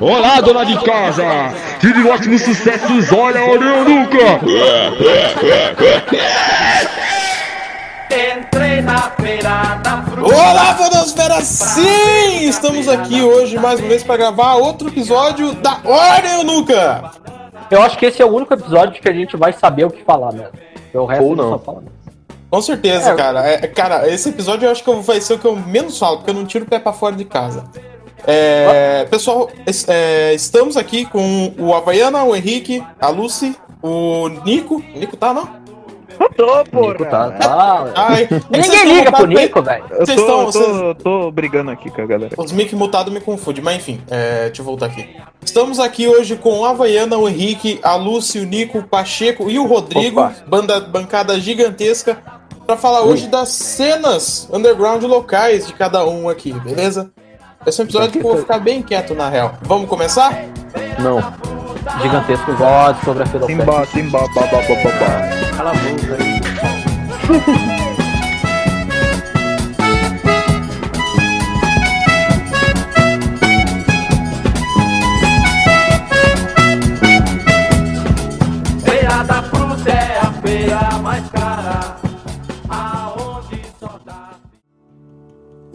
Olá, dona de casa! Tive ótimos sucessos, olha, olha, nunca! Entrei na feira da fruta. Olá, Podosfera! Sim! Estamos aqui hoje mais uma vez para gravar outro episódio da Olha, eu nunca! Eu acho que esse é o único episódio que a gente vai saber o que falar mesmo. Porque O resto Ou não. só fala. Com certeza, É. cara. É, cara, esse episódio eu acho que vai ser o que eu menos falo, porque eu não tiro o pé pra fora de casa. É, pessoal, es- é, estamos aqui com o Havaiana, o Henrique, a Lucy, o Nico. O Nico tá, não? Tô, Nico tá, tá. Ai, é Ninguém liga pro. Nico, velho. Eu tô, estão- tô, vocês- tô brigando aqui com a galera. Os mic mutados me confundem, mas enfim, é, deixa eu voltar aqui. Estamos aqui hoje com a Havaiana, o Henrique, a Lúcia, o Nico, o Pacheco e o Rodrigo, Opa. banda, bancada gigantesca, para falar hoje das cenas underground locais de cada um aqui, beleza? Esse é um episódio que eu vou ficar bem quieto na real. Vamos começar? Não. Gigantesco God sobre a filosofia. Simba, simba, ba, ba, ba, ba, ba. Cala a boca aí.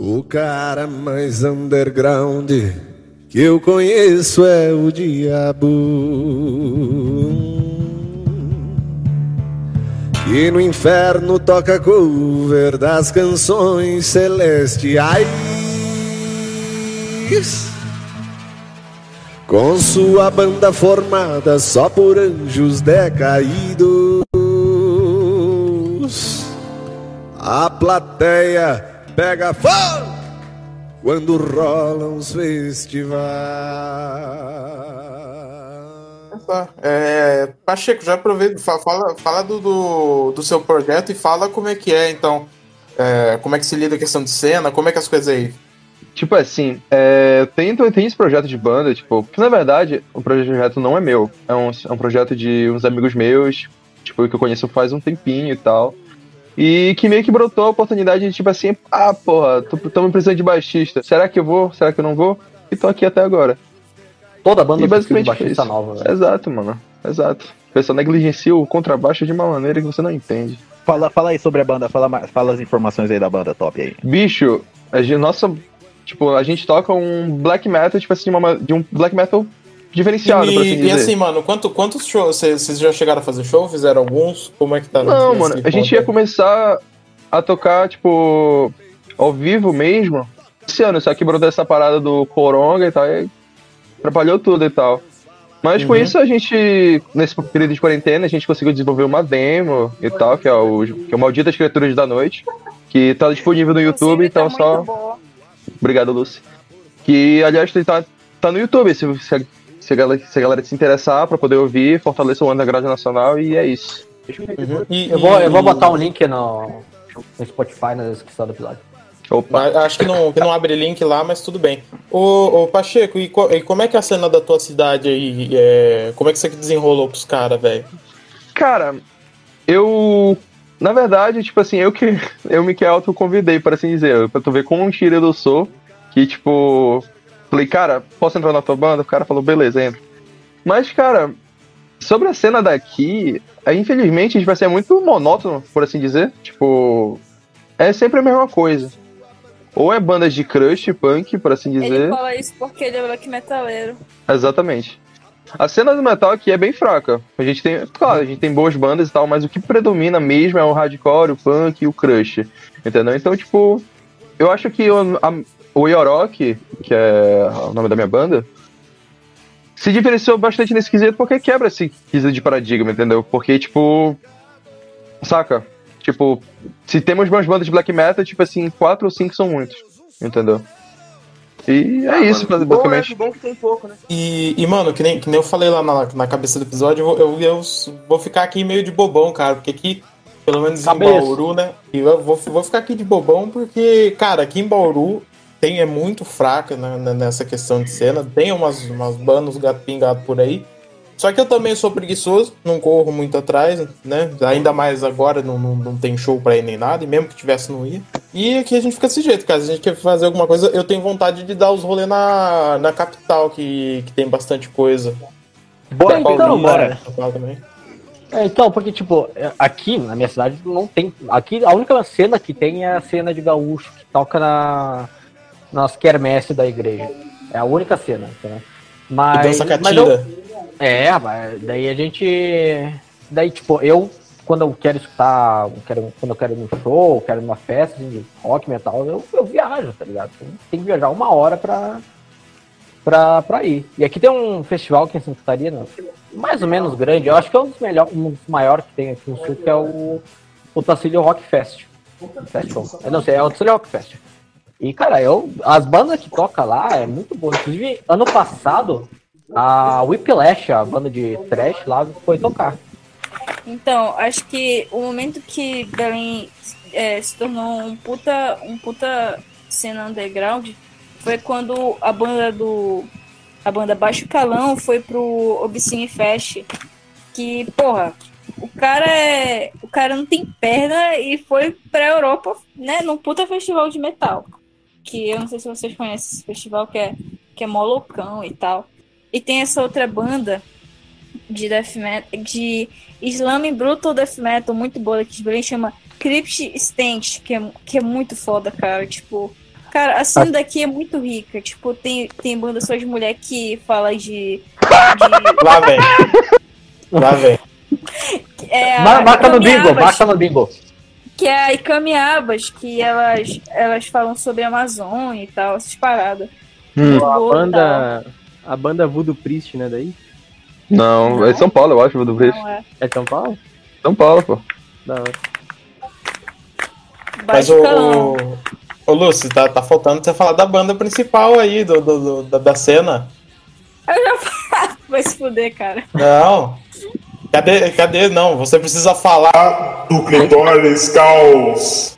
O cara mais underground que eu conheço é o diabo. Que no inferno toca cover das canções celestiais. Com sua banda formada só por anjos decaídos. A plateia pega fogo quando rolam os festivais. Tá. É, Pacheco, já aproveita, fa- fala, fala do, do, do seu projeto e fala como é que é, então. É, como é que se lida a questão de cena, como é que as coisas aí. Tipo assim, é, tem, tem esse projeto de banda, tipo, que na verdade o projeto não é meu. É um, é um projeto de uns amigos meus, tipo, que eu conheço faz um tempinho e tal. E que meio que brotou a oportunidade de, tipo assim, ah, porra, tô, tô precisando de baixista. Será que eu vou? Será que eu não vou? E tô aqui até agora. Toda banda E precisa de basicamente baixista nova, velho. Exato, mano. Exato. O pessoal negligencia o contrabaixo de uma maneira que você não entende. Fala, fala aí sobre a banda, fala, mais- fala as informações aí da banda top aí. Bicho, a gente, nossa, tipo, a gente toca um black metal, tipo assim, uma, de um black metal diferenciado, e, por assim e dizer. assim, mano, quanto, quantos shows? Vocês já chegaram a fazer show? Fizeram alguns? Como é que tá? não, nesse mano, a ponto gente ia começar a tocar, tipo, ao vivo mesmo, esse ano, só que brotou essa parada do Coronga e tal, e atrapalhou tudo e tal. Mas com Uhum. isso a gente, nesse período de quarentena, a gente conseguiu desenvolver uma demo e tal, que é o, que é o Malditas Criaturas da Noite, que tá disponível no YouTube, Inclusive, então tá só. boa. Obrigado, Lucy. Que, aliás, tá, tá no YouTube, se, se, a, se, a galera, se a galera se interessar pra poder ouvir, fortaleça o underground nacional e é isso. Uhum. E- Eu vou, eu vou botar um link no, no Spotify na descrição do episódio. Opa. Acho que não, que não abre link lá, mas tudo bem. Ô, ô Pacheco, e, co- e como é que é a cena da tua cidade aí? É, como é que você desenrolou pros caras, velho? Cara, eu. Na verdade, tipo assim, eu que eu me que autoconvidei, por assim dizer, pra tu ver quão enxerido eu sou. Que, tipo, falei, cara, posso entrar na tua banda? O cara falou, beleza, entra. Mas, cara, sobre a cena daqui, é, infelizmente, tipo assim, é muito monótono, por assim dizer. Tipo, é sempre a mesma coisa. Ou é bandas de crush, punk, por assim Ele dizer. fala isso porque ele é black metaleiro. Exatamente. A cena do metal aqui é bem fraca. A gente tem, claro, a gente tem boas bandas e tal, mas o que predomina mesmo é o hardcore, o punk e o crush. Entendeu? Então, tipo, eu acho que o, a, o Yorok, que é o nome da minha banda, se diferenciou bastante nesse quesito porque quebra esse quesito de paradigma, entendeu? Porque, tipo. Saca? Tipo, se temos umas bandas de black metal, tipo assim, quatro ou cinco são muitos. Entendeu? E é isso, basicamente. bom que tem pouco, né? E, e, mano, que nem, que nem eu falei lá na, na cabeça do episódio, eu, vou- eu, eu vou ficar aqui meio de bobão, cara, porque aqui, pelo menos Cabeça. em Bauru, né? E eu vou, vou ficar aqui de bobão porque, cara, aqui em Bauru tem, é muito fraca né, né, nessa questão de cena. Tem umas, umas bandas gato pingado por aí. Só que eu também sou preguiçoso, não corro muito atrás, né? Ainda mais agora, não, não, não tem show pra ir nem nada, e mesmo que tivesse, não ia. E aqui a gente fica desse jeito, cara. Se a gente quer fazer alguma coisa, eu tenho vontade de dar os rolês na, na capital, que, que tem bastante coisa. Bora então, Paulista, bora. capital também. É, então, porque, tipo, é, aqui na minha cidade não tem. Aqui a única cena que tem é a cena de gaúcho que toca na, nas quermesses da igreja. É a única cena? E Mas. dança mas eu- é, mas daí a gente. Daí, tipo, eu, quando eu quero escutar, quero, quando eu quero ir num show, quero ir numa festa assim, de rock, metal, eu, eu viajo, tá ligado? Tem que viajar uma hora pra, pra, pra ir. E aqui tem um festival que em Santa Catarina, mais ou menos grande, eu acho que é um dos melhores, um dos maiores que tem aqui no sul, que é o, o Tacílio Rock Fest. Festival. Eu não sei, é o Tacílio Rock Fest. E, cara, eu, as bandas que toca lá é muito boa. Inclusive, ano passado, a Whiplash, a banda de trash lá, foi tocar. Então, acho que o momento que Belém é, se tornou um puta, um puta cena underground foi quando a banda do. A banda Baixo Calão foi pro Obscene Fest. Que, porra, o cara é. O cara não tem perna e foi pra Europa, né? Num puta festival de metal. Que eu não sei se vocês conhecem esse festival, que é, que é mó loucão e tal. E tem essa outra banda de death metal, de Slam Brutal Death Metal, muito boa aqui de Belém, chama Crypt Stench, que é, que é muito foda, cara. Tipo, cara, a cena daqui é muito rica. Tipo, tem, tem banda só de mulher que fala de. de Lá vem. Lá vem. é, Marca no bingo, marca no bingo. Que é a Ikami Abas, que elas, elas falam sobre a Amazônia e tal, essas paradas. Muito A banda. A banda Voodoo Priest, né? Daí? Não, é de São Paulo, eu acho. Brecht. Não, é. É São Paulo? São Paulo, pô. Da hora. Mas o, o, ô Lúcio, tá, tá faltando você falar da banda principal aí, do, do- do- da, da cena. Eu já Vai se fuder, cara. Não. Cadê, cadê? Não, você precisa falar do clitóris caos.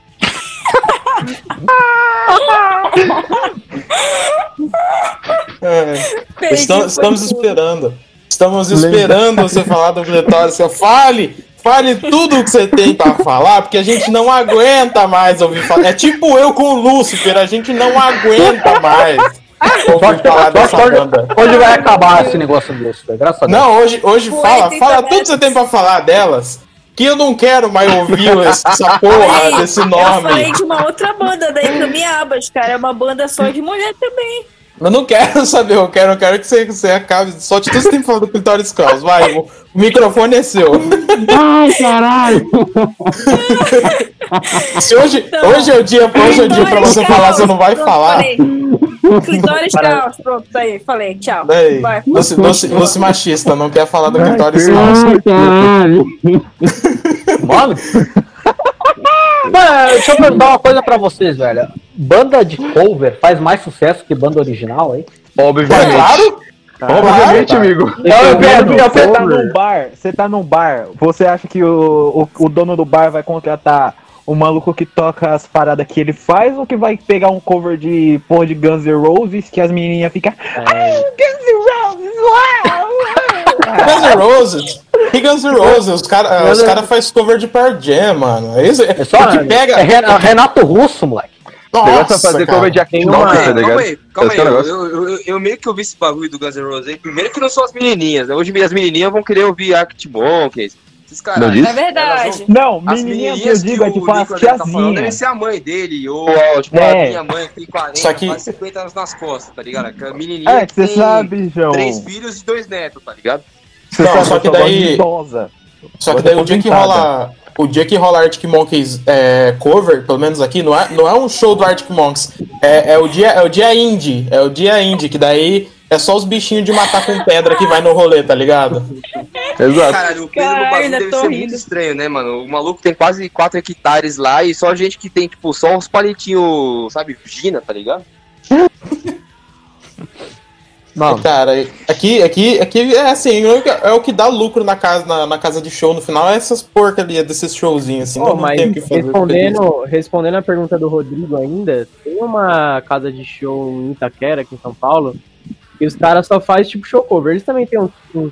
É, estamos, estamos esperando. Estamos esperando você falar do clitóris. Você fale, fale tudo o que você tem pra falar, porque a gente não aguenta mais ouvir falar. É tipo eu com o Lúcifer, a gente não aguenta mais hoje, vai acabar esse negócio disso, graças a Deus. Não, hoje, hoje Poeta fala, fala tudo que você tem pra falar delas. Que eu não quero mais ouvir essa porra desse Eu falei nome. de uma outra banda da Ikami Abas, cara. É uma banda só de mulher também. Eu não quero saber, eu quero, eu quero que você, você acabe. Só de tudo que você tem que falar do Clitóris Caos. Vai, o, o microfone é seu. Ai, caralho! Se hoje, Então, hoje é o dia, hoje é o dia pra você falar, você não vai Pronto, falar. falei. Clitóris Caos. Pronto, tá aí. Falei, tchau. Daí, Vai. você, você, você machista, não quer falar do Clitóris Caos. Ai, caralho! Mano. Mano, deixa eu perguntar uma coisa pra vocês, velho. Banda de cover faz mais sucesso que banda original, hein? Obviamente. Claro! Obviamente, Claro. amigo. Então Você tá num bar, você tá num bar, você acha que o, o, o dono do bar vai contratar o maluco que toca as paradas que ele faz ou que vai pegar um cover de porra de Guns N' Roses que as menininhas ficam. Ah, Guns N' Roses! uau, uau." Guns N' Roses. E Guns N' Roses, os caras os cara fazem cover de Pearl Jam, mano. É isso, É só o que pega. é Ren- Renato Russo, moleque. Negócio é Nossa, fazer cara. cover de tá Calma aí, calma aí. É Eu, eu, eu, eu meio que ouvi esse bagulho do Guns N' Roses aí. Primeiro que não são as menininhas, né? Hoje as menininhas vão querer ouvir Arctic Monkeys. Esses caras. Não disse? É verdade. Não, As menininha que eu digo é tipo o as Nicolas tá falando deve tiazinhas. ser a mãe dele, ou ó, tipo, É. a minha mãe que tem 40, Só que- quase 50 anos nas costas, tá ligado? A menininha É, que que você tem sabe, João. três filhos e dois netos, tá ligado? Você Não, só que daí-. Só que daí o dia que rola. O dia que rola Arctic Monkeys é, cover, pelo menos aqui, não é, não é um show do Arctic Monkeys. É, é, o dia, é o dia indie. É o dia indie, que daí é só os bichinhos de matar com pedra que vai no rolê, tá ligado? Exato. Caralho, o Caralho, bagulho ainda deve ser rindo. muito estranho, né, mano? O maluco tem quase 4 hectares lá e só gente que tem, tipo, só uns palitinhos, sabe, Gina, tá ligado? Não, Cara, aqui, aqui, aqui é assim, é o que dá lucro na casa, na, na casa de show no final, é essas porcarias desses showzinhos, assim, Pô, não, não mas tem o que fazer. respondendo, respondendo a pergunta do Rodrigo ainda, tem uma casa de show em Itaquera, aqui em São Paulo, e os caras só fazem tipo show cover. Eles também têm uns, uns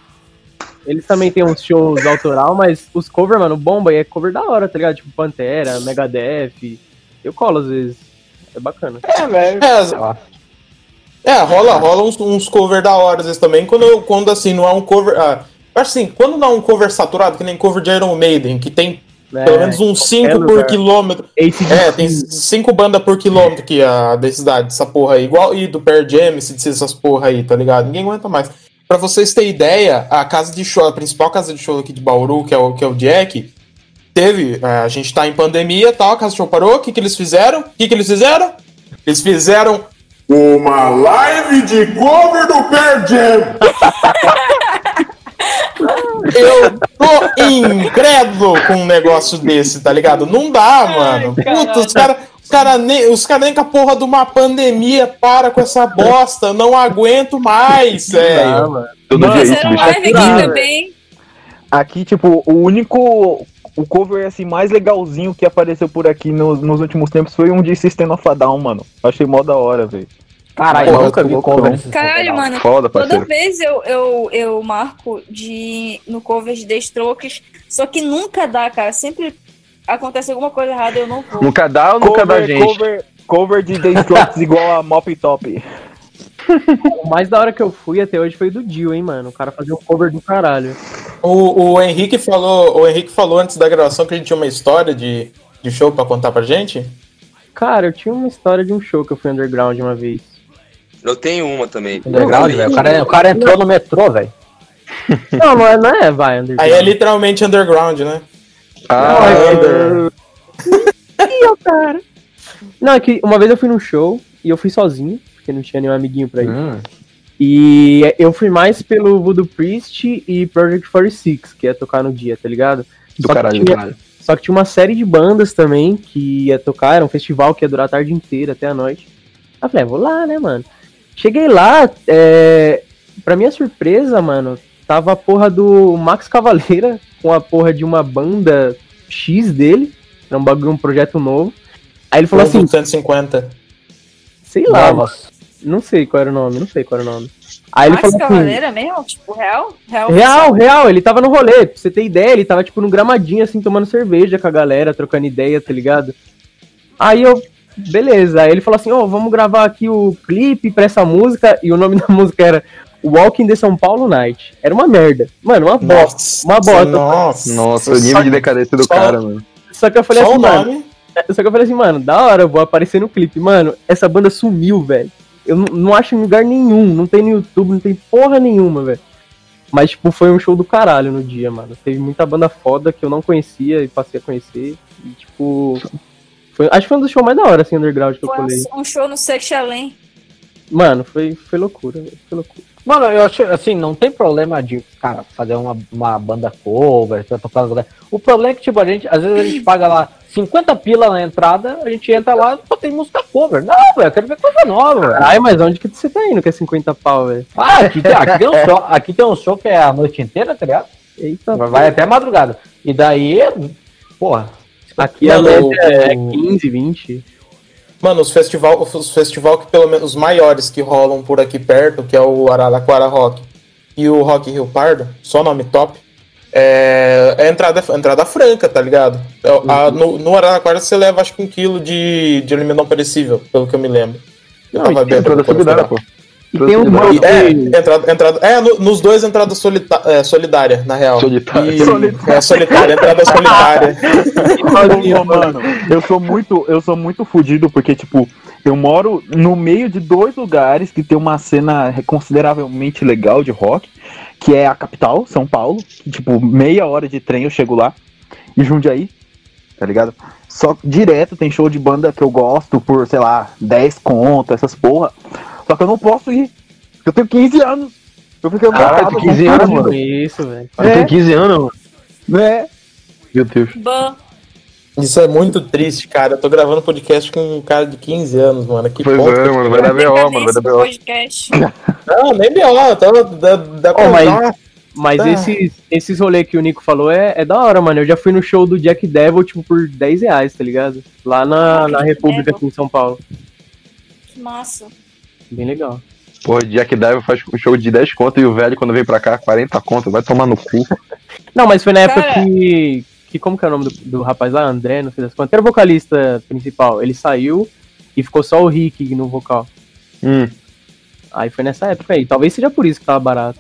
Eles também têm uns shows autoral, mas os cover, mano, bomba e é cover da hora, tá ligado? Tipo Pantera, Megadeth. Eu colo às vezes. É bacana. É, velho. É, é, rola, rola uns, uns cover da hora às vezes também, quando, quando assim, não é um cover. Ah, eu assim, quando não é um cover saturado, que nem cover de Iron Maiden, que tem É, pelo menos uns qualquer 5 por quilômetro. É, tem 5 bandas por quilômetro que a densidade dessa porra aí. Igual e do Pearl Jam, essas porra aí, tá ligado? Ninguém aguenta mais. Pra vocês terem ideia, a casa de show, a principal casa de show aqui de Bauru, que é o, que é o Jack, teve. é, a gente tá em pandemia e tal, a casa de show parou. O que, que eles fizeram? O que, que eles fizeram? Eles fizeram uma live de cover do Pearl Jam. Eu tô incrédulo com um negócio desse, tá ligado? Não dá, mano. Puta, os caras cara nem, os cara nem com a porra de uma pandemia para com essa bosta. Não aguento mais, velho. Todo jeito, Fizeram bicho. live aqui Cara. também. Aqui, tipo, o único. O cover assim, mais legalzinho que apareceu por aqui nos, nos últimos tempos foi um de System of a Down, mano. Achei mó da hora, velho. Caralho, eu nunca vi cover desse Caralho, mano. Foda, Toda vez eu, eu, eu marco de, no cover de The Strokes, só que nunca dá, cara. Sempre acontece alguma coisa errada e eu não vou. Nunca dá ou nunca dá Cover, gente? cover, cover de The Strokes igual a Mop Top. O mais da hora que eu fui até hoje foi do Dio, hein, mano. O cara fazia um cover do caralho. O, o Henrique falou, o Henrique falou antes da gravação que a gente tinha uma história de, de show pra contar pra gente. Cara, eu tinha uma história de um show que eu fui underground uma vez. Eu tenho uma também. Underground, velho. O cara, o cara entrou no metrô, velho. Não, não é, não é, vai, underground. Aí é literalmente underground, né? Ah, Não, é que uma vez eu fui num show e eu fui sozinho, porque não tinha nenhum amiguinho pra ir. Hum. E eu fui mais pelo Voodoo Priest e Project 46, que ia tocar no dia, tá ligado? Do Só que caralho. tinha- Só que tinha uma série de bandas também que ia tocar, era um festival que ia durar a tarde inteira até a noite. Aí eu falei, ah, vou lá, né, mano? Cheguei lá, é... pra minha surpresa, mano, tava a porra do Max Cavaleira com a porra de uma banda X dele, era um bagulho, um projeto novo. Aí ele falou assim, 150. sei lá, Novas. Não sei qual era o nome, não sei qual era o nome. Aí ele Max falou assim, Cavaleira mesmo? Tipo, real? Real? Real, real, ele tava no rolê, pra você ter ideia, ele tava tipo no gramadinho assim, tomando cerveja com a galera, trocando ideia, tá ligado? Aí eu, beleza, aí ele falou assim, ó, vamos gravar aqui o clipe pra essa música, e o nome da música era Walking the São Paulo Night. Era uma merda. Mano, uma bosta. Nossa, Uma bosta. Nossa, Nossa, o nível de decadência do só- cara, mano. Só que eu falei Só assim, mano, nome. só que eu falei assim, mano, da hora, eu vou aparecer no clipe. Mano, essa banda sumiu, velho. Eu não, não acho em lugar nenhum, não tem no YouTube, não tem porra nenhuma, velho. Mas, tipo, foi um show do caralho no dia, mano. Teve muita banda foda que eu não conhecia e passei a conhecer. E, tipo. Foi, acho que foi um dos shows mais da hora, assim, underground que eu Foi colei. um, show no Sex Além. Mano, foi, foi loucura, velho. Foi loucura. Mano, eu acho assim, não tem problema de, cara, fazer uma, uma banda cover, pra tocar nos lugares. O problema é que, tipo, a gente, às vezes a gente paga lá 50 pila na entrada, a gente entra lá só tem música cover. Não, velho, eu quero ver coisa nova. Ai, mas onde que você tá indo que é 50 pau, velho? Ah, aqui tem, aqui, tem um show, aqui tem um show que é a noite inteira, tá ligado? Eita, Vai até madrugada. E daí, porra. aqui a média é o- 15, 20. Mano, os festival, os festival que pelo menos os maiores que rolam por aqui perto, que é o Araraquara Rock e o Rock Rio Pardo, só nome top, é, é entrada, entrada franca, tá ligado? É, a- no, no Araraquara você leva acho que um quilo de, de alimento não perecível, pelo que eu me lembro. Eu Não, tava solidária, lá. pô. E tem um mano E, é, entrada, entrada, é no- nos dois entrada solita, é, solidária, na real. Solitária. E- É solitária, entrada solitária. Mano, eu sou muito, eu sou muito fudido porque tipo, eu moro no meio de dois lugares que tem uma cena consideravelmente legal de rock, que é a capital, São Paulo, que, tipo, meia hora de trem eu chego lá, e Jundiaí, tá ligado? Só direto tem show de banda que eu gosto por, sei lá, 10 conto, essas porra. Só que eu não posso ir. porque Eu tenho 15 anos. Eu fiquei Caralho, lotado, tem 15 anos, mano. Isso, velho. Eu tenho 15 anos, mano. Né? Meu Deus. Ban. Isso é muito triste, cara. Eu tô gravando podcast com um cara de 15 anos, mano. Que Pois ponto é, mano, vai dar. BO, mano, vai dar BO. podcast. Não, nem B.O. Tá, dá, dá Ô, mas-. Mas Tá. esses, esses rolês que o Nico falou é, é da hora, mano. Eu já fui no show do Jack Devil, tipo, por 10 reais, tá ligado? Lá na, na República, Devil. aqui em São Paulo. Que massa. Bem legal. Porra, Jack Diver faz um show de 10 conto e o velho, quando vem pra cá, 40 conto. Vai tomar no cu. Não, mas foi na época Cara. que. que como que é o nome do, do rapaz lá? André, não sei das quantas. Era o vocalista principal. Ele saiu e ficou só o Rick no vocal. Hum. Aí foi nessa época aí. Talvez seja por isso que tava barato.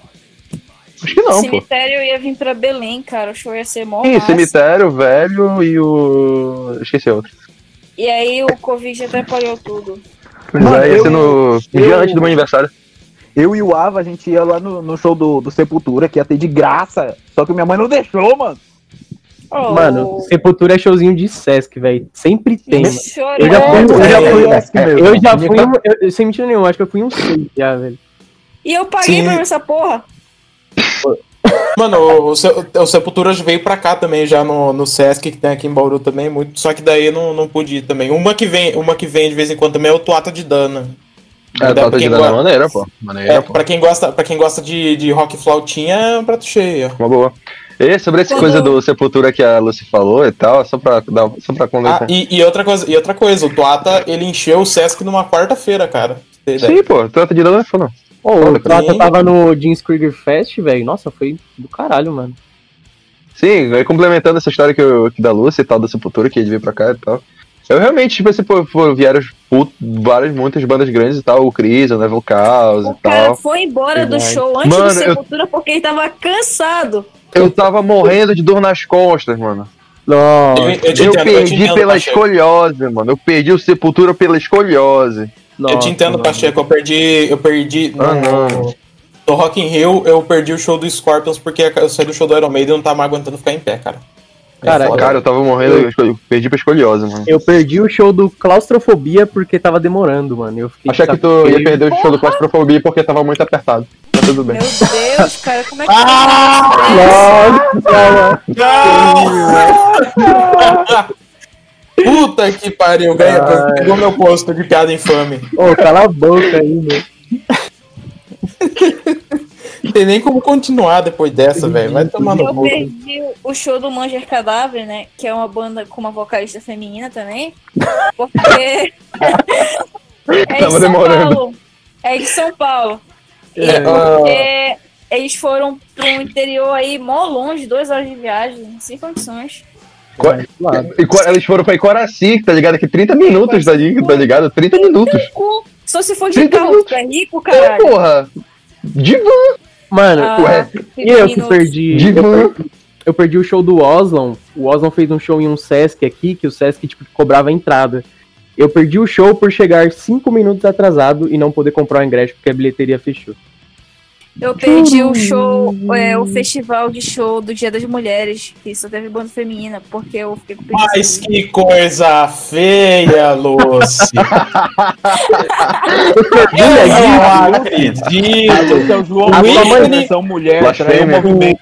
Acho que não, pô. Cemitério ia vir pra Belém, cara. O show ia ser mó Sim, massa. cemitério, velho e o. Esqueci outro. E aí o Covid atrapalhou tudo. Mano, é, ia eu- ser no. Um dia eu- antes do meu aniversário. Eu e o Ava, a gente ia lá no, no show do, do Sepultura, que ia ter de graça. Só que minha mãe não deixou, mano. Oh, Mano, Sepultura é showzinho de Sesc, velho. Sempre tem. Eu já fui, eu já É, fui, é, Sesc mesmo. eu já fui, um- eu, eu- sem mentira nenhuma, acho que eu fui um seis já, velho. E eu paguei Sim. pra ver essa porra. Mano, o, o, o Sepultura veio pra cá também, já no, no Sesc, que tem aqui em Bauru também, muito. Só que daí não, não pude ir também. Uma que vem, uma que vem de vez em quando também é o Tuata de Dana. É, tá quem de gosta- maneira, pô. Maneira, É, pô. pra quem gosta, pra quem gosta de, de rock flautinha, é um prato cheio. Uma boa. E sobre essa coisa do Sepultura que a Lucy falou e tal, só pra, dar, só pra Ah, e, e outra coisa, e outra coisa, o Tuata, ele encheu o Sesc numa quarta-feira, cara. Sim, pô, trata de dano é foda. Ô, Foda, o Plata sim. tava no Jeans Krieger Fest, velho. Nossa, foi do caralho, mano. Sim, aí complementando essa história que, eu, que da Lucy e tal, da Sepultura, que ele veio pra cá e tal. Eu realmente, tipo assim, pô, pô, vieram várias, muitas bandas grandes e tal, o Chris, o Neville Chaos O e cara tal. foi embora do show antes Mano, do eu- Sepultura porque ele tava cansado. Eu tava morrendo de dor nas costas, mano. Eu, Nossa, eu Eu entendo, eu perdi pela escoliose, mano. Eu perdi o Sepultura pela escoliose. Eu te nossa, entendo, mano. Pacheco. Eu perdi. Eu perdi. No, Ah, não. no Rock in Rio, eu perdi o show do Scorpions porque eu saí do show do Iron Maiden e não tava mais aguentando ficar em pé, cara. É Cara, foda. Cara, eu tava morrendo, eu escolhi- perdi pra escoliose, mano. Eu perdi o show do Claustrofobia porque tava demorando, mano. Eu fiquei Achei que tu ia perder o show do claustrofobia porque tava muito apertado. Mas tudo bem. Meu Deus, cara, como é que Ah! Nossa, Puta que pariu, ganha, Ai. pegou meu posto de piada infame. Ô, cala a boca aí, meu. Não tem nem como continuar depois dessa, velho. Vai tomar no Eu cu. perdi o show do Manger Cadáver, né? Que é uma banda com uma vocalista feminina também. Porque. é de Tava São demorando. Paulo. É de São Paulo. E É, porque eles foram pro interior aí, mó longe, duas horas de viagem, sem condições. E eles foram pra Icoraci, tá ligado? Que 30 minutos, tá ligado? Tá ligado? 30 minutos. Cu, Só se for de 30 carro, minutos. tu é rico, caralho. porra. De van, Mano, Ah, ué. e eu que perdi. de Eu, van. perdi- eu perdi o show do Oslon. O Oslon fez um show em um Sesc aqui, que o Sesc tipo, cobrava a entrada. Eu perdi o show por chegar cinco minutos atrasado e não poder comprar o ingresso porque a bilheteria fechou. Eu perdi o show, é, o festival de show do Dia das Mulheres, que só teve banda feminina, porque eu fiquei com. Mas que coisa feia, Lucy. Eu não acredito. Esse é o João A Wilson, ícone- versão mulher, Blasfêmia. traiu o movimento.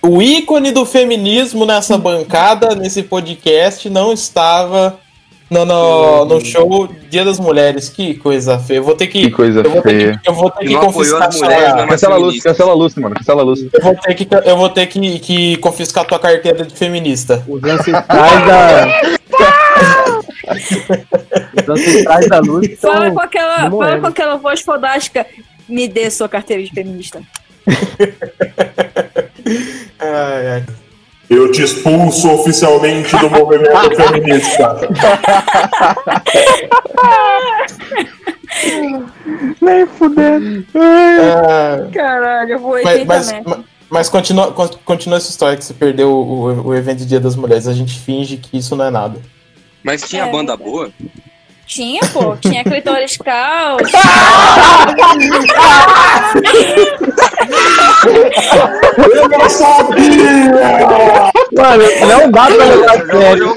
O ícone do feminismo nessa bancada, nesse podcast, não estava no, no, no show Dia das Mulheres. Que coisa feia. Eu vou ter que. Que coisa eu vou ter feia. que, eu vou ter que confiscar sua- né, mas- Cancela a feminista. cancela a Lucy, mano. Cancela a Lucy. Eu vou ter que, eu vou ter que, que confiscar tua carteira de feminista. Os ancestrais da. Os ancestrais da luz. Fala com aquela, não fala é, com aquela voz fodástica. Me dê sua carteira de feminista. Ai, ai. Eu te expulso oficialmente do movimento feminista. Nem fudendo. Ah, Caralho, eu vou mas, 80 mas, metros. ma- mas continua, con- continua essa história que você perdeu o, o, evento de Dia das Mulheres. A gente finge que isso não é nada. Mas tinha É, banda boa? Tinha, pô. Tinha clitóris caos. Eu não sabia! Mano, não dá pra levar sério.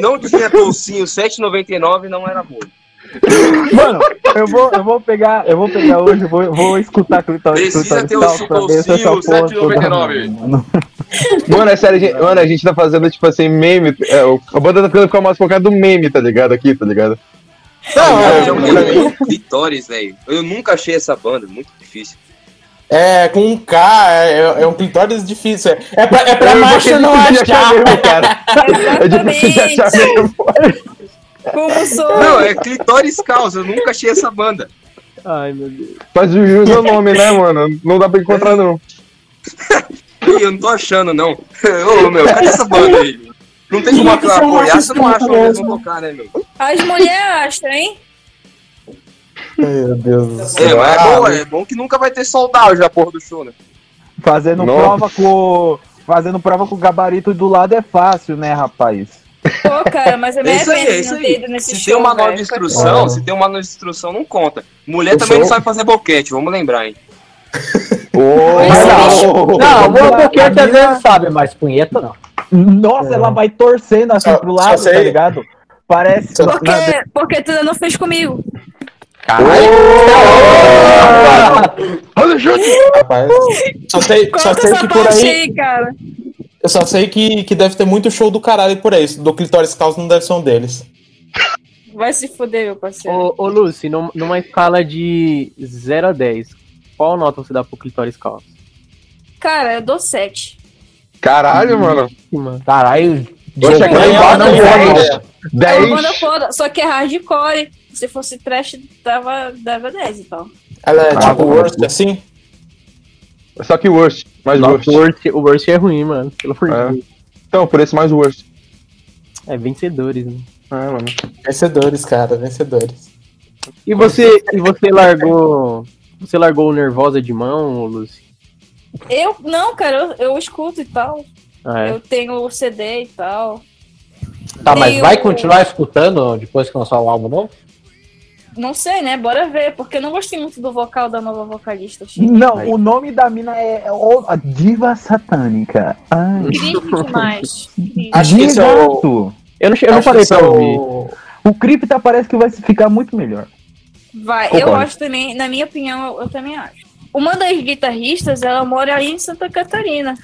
Não tinha toucinho 7,99 não era bom. Mano, eu vou, eu vou pegar, eu vou pegar hoje, vou, vou escutar Clitóris Precisa Clitóris ter o porra 7,99. toda- Mano, Mano, é sério, a gente, mano, a gente tá fazendo, tipo assim, meme. É, o- a banda tá ficando ficar mais focada do meme, tá ligado? Aqui, tá ligado? Não, é, já mulher Clitóris, velho. Eu nunca achei essa banda, muito difícil. é com um K, é, é um clitóris difícil. É, é pra, é pra Eu macho não que achar. mesmo, cara. É difícil de achar mesmo. Como sou. Não, é Clitóris Caos, eu nunca achei essa banda. Ai, meu Deus. Mas o Jus é o nome, né, mano? Não dá pra encontrar, não. Ih, eu não tô achando, não. Ô, meu, cadê essa banda aí? Não tem como é apoiar, você não acha onde eles vão tocar, né, meu? As mulheres acham, hein? Meu Deus do É, céu. mas é bom, é bom que nunca vai ter soldado já, porra do show, né? Fazendo Nossa. prova com. Fazendo prova com o gabarito do lado é fácil, né, rapaz? Pô, cara, mas É isso aí, é isso não aí. Se show, tem uma velho. de instrução, se tem uma de instrução, não conta. Mulher também não sabe fazer boquete, vamos lembrar, hein? Não, o A boquete às vezes sabe, mas punheta não. Nossa, ela vai torcendo assim Só- pro lado, sei- tá ligado? Parece. Porque, porque tu ainda não fez comigo. rapaz. Só sei, só sei que por aí. aí, cara. Eu só sei que, que deve ter muito show do caralho por aí. Do Clitóris Caos não deve ser um deles. Vai se fuder, meu parceiro. Ô, ô Lucy, num- numa escala de 0 a 10, qual nota você dá pro clitóris calço? Cara, eu dou 7. Caralho, mano. Mano. Caralho, Poxa, que embora, não banda 10. foda, só que é hardcore. Se fosse trash, dava, dava 10 então. Ela é Ah, tipo worst assim? Só que worst, mais Nossa, worst. o worst, o worst é ruim, mano. Pelo amor É. de Deus. Então, por esse mais worst. É vencedores, né? É, mano. Vencedores, cara, vencedores. E você, e você largou. Você largou o nervosa de mão, Lucy? Eu, não, cara, eu, eu escuto e tal. Ah, é. Eu tenho o CD e tal. Tá, mas vai continuar escutando depois que lançar o álbum novo? Não sei, né? Bora ver, porque eu não gostei muito do vocal da nova vocalista. achei Não, o nome da mina é o- a Diva Satânica. Ai, Crítico demais. Acho que é o. Eu não, eu não esse pra é ouvir. o- O Crypta parece que vai ficar muito melhor. Vai, eu acho também, na minha opinião, eu, eu também acho. Uma das guitarristas, ela mora aí em Santa Catarina.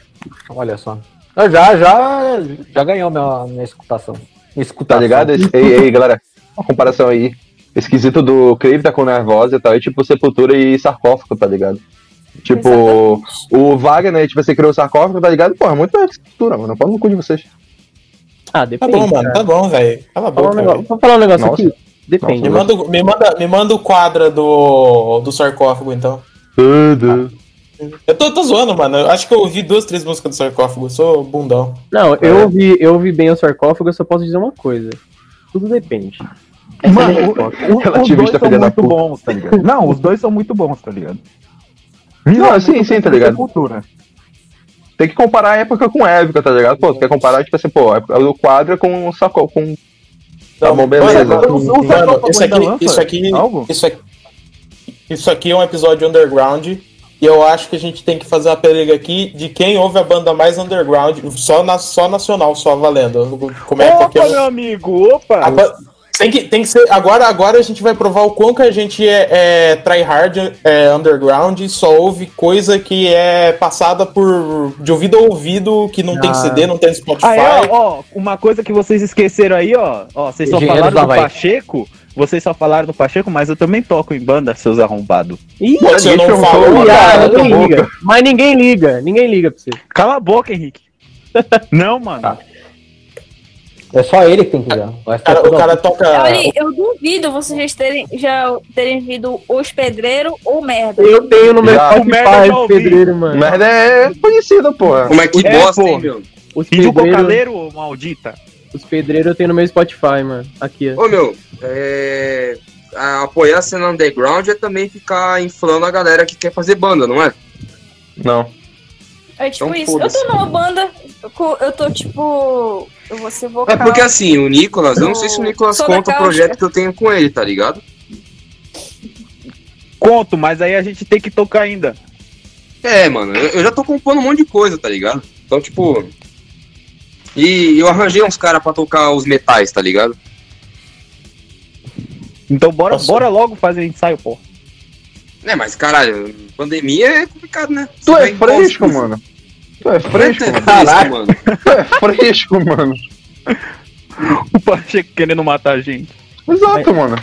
Olha só. Eu já, já, já ganhou minha, minha escutação. Tá escutação. ligado? Ei, ei, galera. Uma comparação aí. Esquisito do Crave com Nervosa e tal. É tipo Sepultura e Sarcófago, tá ligado? Tipo, o Wagner, tipo, você criou o Sarcófago, tá ligado? Porra, muito melhor que Sepultura, mano. Pau no cu de vocês. Ah, Tá depende. bom, mano, cara. tá bom, velho. Cala a Vou falar um boca, negócio, falar um negócio Nossa. aqui. Depende. Me né? manda, o- me, manda, me manda o quadro do, do sarcófago, então. Tudo. Eu tô, tô zoando, mano. Eu acho que eu ouvi duas, três músicas do sarcófago. Eu sou bundão. Não, eu ouvi, eu ouvi bem o sarcófago, eu só posso dizer uma coisa. Tudo depende. Mano, o- o- os dois Relativista, são filha da muito puta. bons, tá ligado? Não, os dois são muito bons, tá ligado? Não, sim, sim, tá ligado? Cultura. Tem que comparar a época com a época, tá ligado? Pô, tu quer comparar, tipo assim, pô, a época do quadro com o Sarcófago, com... Tá bom, beleza. Mano, isso aqui, isso aqui, algo? isso aqui, isso aqui é um episódio underground. E eu acho que a gente tem que fazer uma peleia aqui de quem ouve a banda mais underground, só, na, só nacional, só valendo. Como é Opa, meu amigo, opa! a tem que, tem que ser. Agora, agora a gente vai provar o quão que a gente é, é tryhard, é underground, e só ouve coisa que é passada por de ouvido a ouvido, que não tem Ah. CD, não tem Spotify. Aí, ó, ó, uma coisa que vocês esqueceram aí, ó. Ó, vocês só Engenheiros falaram do. Pacheco. Vocês só falaram do Pacheco, mas eu também toco em banda, seus arrombados. Ih, você não perguntou, falou, cala ninguém liga. Mas ninguém liga, ninguém liga pra você. Cala a boca, Henrique. Não, mano. É só ele que tem que ver. O cara, o cara toca. Olha, eu duvido vocês já terem, já terem visto Hospedreiro ou Merda. Eu tenho no meu Já. O merda Spotify já pedreiro, mano. Merda é conhecida, porra. Como é que É, bosta, hein, meu? Os E pedreiros, cocaleiro, maldita. os pedreiros eu tenho no meu Spotify, mano. Aqui, ó. Ô, meu, é... a- apoiar a cena underground é também ficar inflando a galera que quer fazer banda, não é? Não. É tipo Então, isso. Eu tô numa banda, eu tô tipo. Eu vou ser vocal. É porque assim, o Nicolas, eu não sei se o Nicolas conta o projeto que eu tenho com ele, tá ligado? Conto, mas aí a gente tem que tocar ainda. É, mano, eu, eu já tô compondo um monte de coisa, tá ligado? Então, tipo. E eu arranjei uns caras pra tocar os metais, tá ligado? Então bora, Nossa. bora logo fazer ensaio, pô. É, mas caralho, pandemia é complicado, né? Tu é fresco, postos. mano. Tu é Não é fresco, fresco, mano. mano. Tu é fresco, mano. O Pacheco querendo matar a gente. Exato, mano.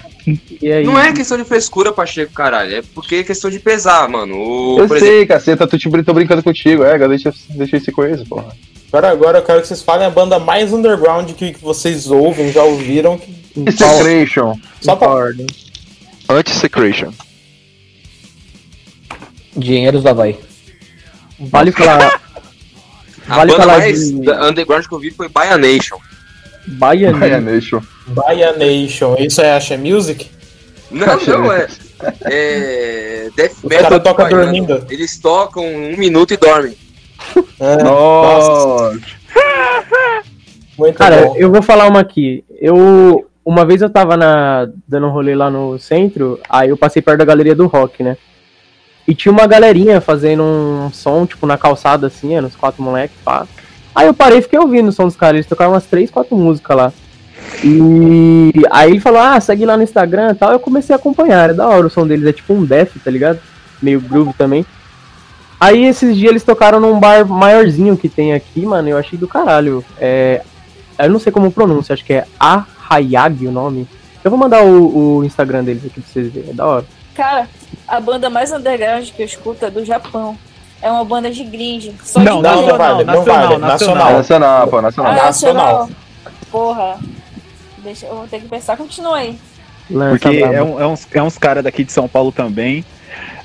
E aí? Não é questão de frescura, Pacheco, caralho. É porque é questão de pesar, mano. O, Eu sei, exemplo, caceta, tu te, tô brincando contigo. É, deixa, deixa esse coisa, porra. Agora, agora eu quero que vocês falem a banda mais underground que, que vocês ouvem, já ouviram. que- Secretion. Só pra. Anti-Secretion. Dinheiros do Havaí. Vale falar. A Vale banda falar mais de da- underground que eu vi foi Baia Nation. Baia Nation. Baia Nation. Isso é Asha Music? Não, não, é. É. Death Metal. toca dormindo. Eles tocam um minuto e dormem. É, Nossa. Muito Cara, bom. eu vou falar uma aqui. Eu. Uma vez eu tava na, dando um rolê lá no centro, aí eu passei perto da galeria do rock, né? E tinha uma galerinha fazendo um som, tipo, na calçada, assim, eram uns quatro moleques, pá. Aí eu parei e fiquei ouvindo o som dos caras, eles tocaram umas três, quatro músicas lá. E aí ele falou, ah, segue lá no Instagram e tal, eu comecei a acompanhar, é da hora o som deles, é tipo um death, tá ligado? Meio groove também. Aí esses dias eles tocaram num bar maiorzinho que tem aqui, mano, eu achei do caralho. É, eu não sei como pronuncia, acho que é Ahayag o nome. Eu vou mandar o, o Instagram deles aqui pra vocês verem, é da hora. Cara, a banda mais underground que eu escuto é do Japão. É uma banda de gringe. Só Não, de Não, não vale, não vale. Nacional. Nacional, pô, Ah, nacional. Nacional. Porra. Deixa, eu vou ter que pensar. Continua aí. Porque é, um- é uns, é uns caras daqui de São Paulo também.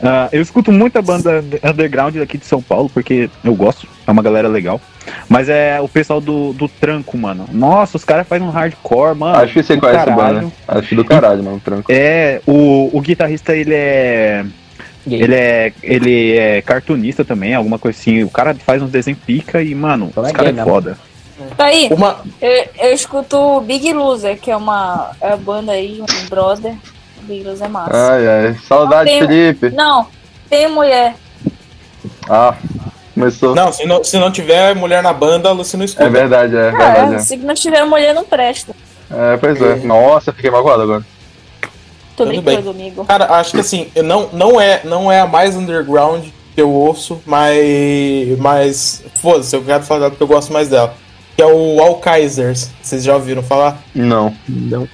Ah, eu escuto muita banda underground daqui de São Paulo, porque eu gosto, é uma galera legal. Mas é o pessoal do, do tranco, mano. Nossa, os caras fazem um hardcore, mano. Acho que você conhece caralho. banda. Acho do caralho, mano, tranco. É, o, o guitarrista, ele é. Gay. Ele é, ele é cartunista também, alguma coisa assim. O cara faz uns desenhos pica e, mano, Então é os caras gay é foda. Tá aí. Uma, Eu, eu escuto Big Loser, que é uma é a banda aí, um brother. Loser é massa. Ai, ai. Saudade, Tem- Felipe. Não, tem mulher. Ah, começou. não, se não, se não tiver mulher na banda, você não escuta. É verdade, é Cara, verdade. se não tiver mulher, não presta. É, É, pois é. Nossa, fiquei magoado agora. Tô Tudo brincando, bem. amigo. Cara, acho que assim, eu não, não, é, não é a mais underground que eu ouço, mas. Mas. Foda-se, eu quero falar dela porque eu gosto mais dela. Que é o All Kaisers. Vocês já ouviram falar? Não. Não.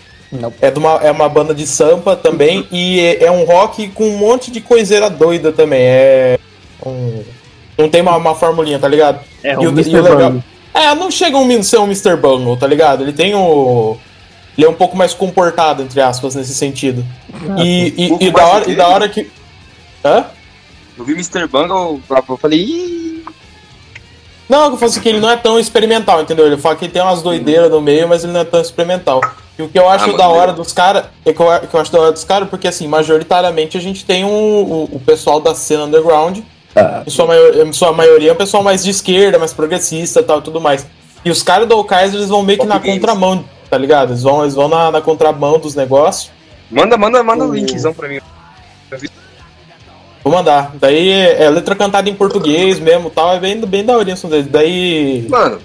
É, de uma, é uma banda de sampa também. e é, é um rock com um monte de coiseira doida também. É. Um, não tem uma, uma formulinha, tá ligado? É E o Mr. e o legal-. É, não chega um ser um Mr. Bungle, tá ligado? Ele tem o. Ele é um pouco mais comportado, entre aspas, nesse sentido. e, e, um pouco e da hora, e da hora que. Hã? Eu vi Mr. Bungle, eu falei, ih, Não, eu falo assim que ele não é tão experimental, entendeu? Ele fala que tem umas doideiras no meio, mas ele não é tão experimental. E o que eu acho Ah, da hora dos caras, é que eu, que eu acho da hora dos caras, porque assim, majoritariamente a gente tem um, o, o pessoal da cena underground, em, sua maior- em sua maioria é um pessoal mais de esquerda, mais progressista e tal, tudo mais. E os caras do Kaiser, eles vão meio que na contramão, tá ligado? Eles vão, eles vão na, na contramão dos negócios. manda, manda, manda o linkzão pra mim. Vou mandar. Daí é letra cantada em português mesmo tal, é bem, bem da orientação deles. Daí. Mano,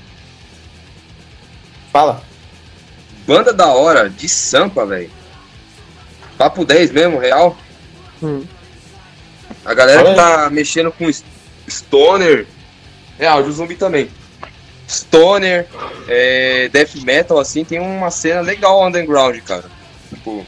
Fala. Banda da hora de Sampa, velho. Papo 10 mesmo, real. Hum. A galera que tá mexendo com Stoner. Real, de zumbi também. Stoner, é, Death Metal, assim, tem uma cena legal underground, cara. Tipo,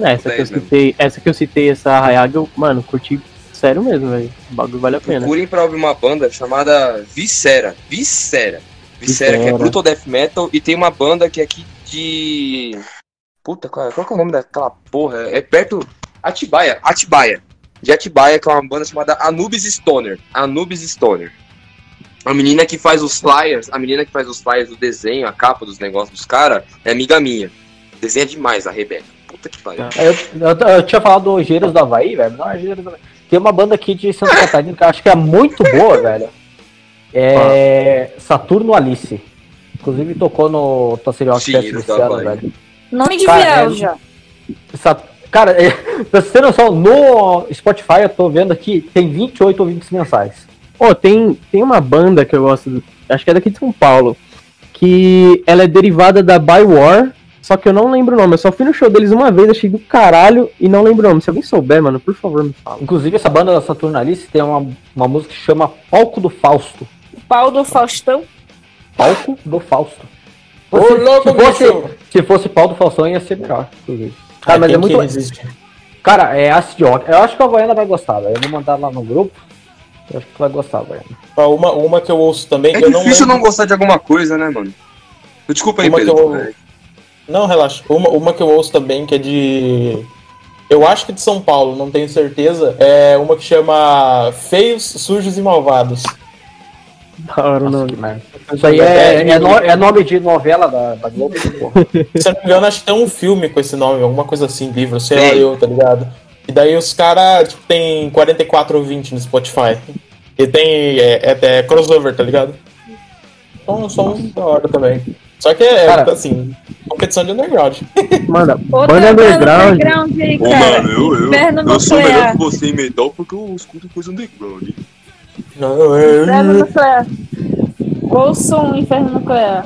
É, essa que eu mesmo. citei, essa que eu citei, essa Hayag, eu, mano, curti sério mesmo, velho. O bagulho vale a pena. procurem pra ouvir uma banda chamada Viscera. Viscera. Viscera, que é. Brutal Death Metal. E tem uma banda que é aqui de. Puta, qual, qual que é o nome daquela porra? É perto. Atibaia. Atibaia. De Atibaia, que é uma banda chamada Anubis Stoner. Anubis Stoner. A menina que faz os flyers, a menina que faz os flyers do desenho, a capa dos negócios dos caras, é amiga minha. Desenha demais a Rebeca. Puta que pariu. Eu, eu, eu tinha falado do Ojeiros do Havaí, velho. Não, Ojeiros do Havaí. Tem uma banda aqui de Santa Catarina que eu acho que é muito boa, velho. É. Saturno Alice. Inclusive tocou no Tossiriox Sim, Fest eles esse da ano, velho. Nome de Cara, viagem é- já. Sa- Cara, é, pra você ter noção, no Spotify eu tô vendo aqui, tem 28 ouvintes mensais. Ô, tem, tem uma banda que eu gosto, acho que é daqui de São Paulo, que ela é derivada da Bywar, só que eu não lembro o nome. Eu só fui no show deles uma vez, achei do caralho e não lembro o nome. Se alguém souber, mano, por favor, me fala. Inclusive, essa banda da Saturno Alice tem uma, uma música que chama Palco do Fausto. O pau do Faustão. Palco do Fausto. Ô, Se- louco, se, fosse, bicho! se fosse pau do Faustão, ia ser melhor. inclusive. Cara, mas quem é muito. Cara, é acid rock. Eu acho que a Havaiana vai gostar, velho. Eu vou mandar lá no grupo. Eu acho que vai gostar, velho. Uma, uma que eu ouço também, É eu não difícil lembro. não gostar de alguma coisa, né, mano? Desculpa aí, Uma que Pedro. eu- Não, relaxa. Uma, uma que eu ouço também, que é de. Eu acho que de São Paulo, não tenho certeza. É uma que chama Feios, Sujos e Malvados. Da hora o nome. Isso aí é, é, no- é nome de novela da, da Globo. Se eu não me engano, acho que tem um filme com esse nome, alguma coisa assim, livro, sei lá eu, tá ligado? E daí os caras, tipo, tem 44 ouvintes no Spotify. E tem, é, é, é crossover, tá ligado? Então, só um da hora também. Só que é, Cara. assim, competição de underground. Mano, Outra banda underground. underground aí, Ô, cara. mano, eu, eu, eu sou melhor que você em metal porque eu escuto coisa underground. É- Inferno nuclear. Ouçam o Inferno Nuclear.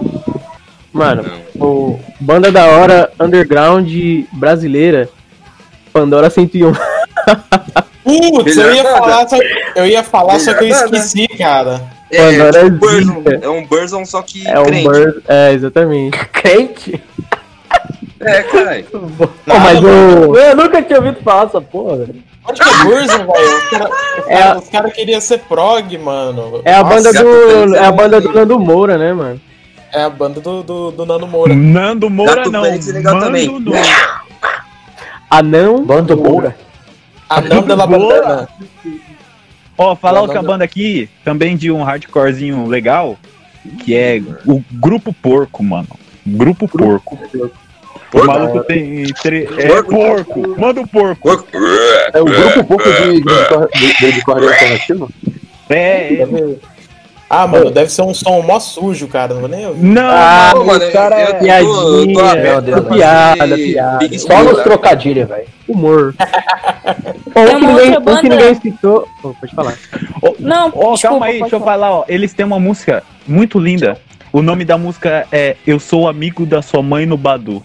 Mano, o banda da hora underground brasileira, Pandora 101. Putz, eu ia falar, só, eu ia falar, só que eu esqueci, cara. É, Agora tipo Burzum. zica. É um Burzum, só que É um crente. bird. É, exatamente. Crente? É, caralho. Mas o. Eu nunca tinha ouvido falar dessa porra, velho. Onde que é Burzum, velho? Os caras É. os queriam ser prog, mano. É a Nossa, banda do. É a banda do Nando Moura, né, mano? É a banda do, do, do Nando Moura. Nando Moura Gato não. Félix é legal Mando também. Moura. Anão. Bando Moura. A Nanda La Boa. Bandana. Ó, falar Não, outra banda aqui, também de um hardcorezinho legal, que é o Grupo Porco, mano. Grupo Porco. O maluco tem. tre- É Porco? porco. Manda o porco. Porco. É o grupo pouco de, de, de correia alternativa? É, é. Ah, mano, deve ser um som mó sujo, cara. Não vou nem ouvir. Não, Ah, mano, o cara eu- é. eu tô- eu tô piadinha, piada, piada. Só nos trocadilhos, velho. Humor. Um que ninguém, um que ninguém citou. Oh, pode falar. Não, Ó, desculpa, calma aí, deixa eu falar. falar, ó. Eles têm uma música muito linda. O nome da música é Eu Sou Amigo da Sua Mãe no Badu.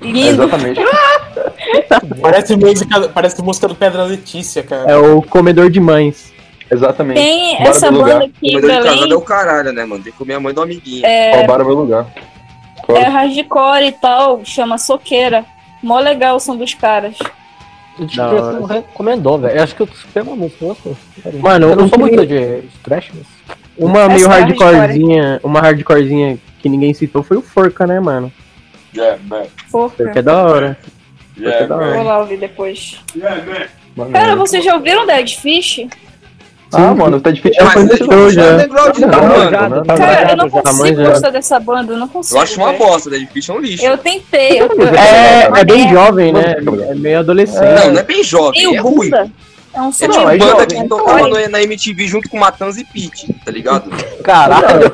Lindo. Exatamente. Parece música, parece música do Pedra Letícia, cara. É o Comedor de Mães. Exatamente. Tem Bora essa banda aqui Comedor de casado é o caralho, né, mano? Tem que comer a mãe do amiguinho. é, Roubaram meu lugar. é hardcore e tal, chama Soqueira. Mó legal o som dos caras. A gente Da já hora. não recomendou, velho. Eu acho que eu escutei uma música. nossa. Mano, eu não sou muito de trash, mas. Uma meio Essa é hardcorezinha, uma hardcorezinha que ninguém citou foi o Forca, né, mano? Yeah, man. Fofa. é da hora. Yeah, é da man. hora. Vou lá ouvir depois. Mano, Cara, vocês já ouviram Dead Fish? Ah, mano, tá difícil. Eu Mas conheço isso não já. é Tá tá Cara, eu não consigo gostar dessa banda, eu não consigo. Eu acho uma bosta, Dead Fish é um lixo. Eu tentei. Eu, eu, É, é bem jovem, né? É meio adolescente. Não, não é bem jovem, é ruim. É um É Não, tipo é banda que tocava na MTV junto com Matanza e Pete, tá ligado? Caralho.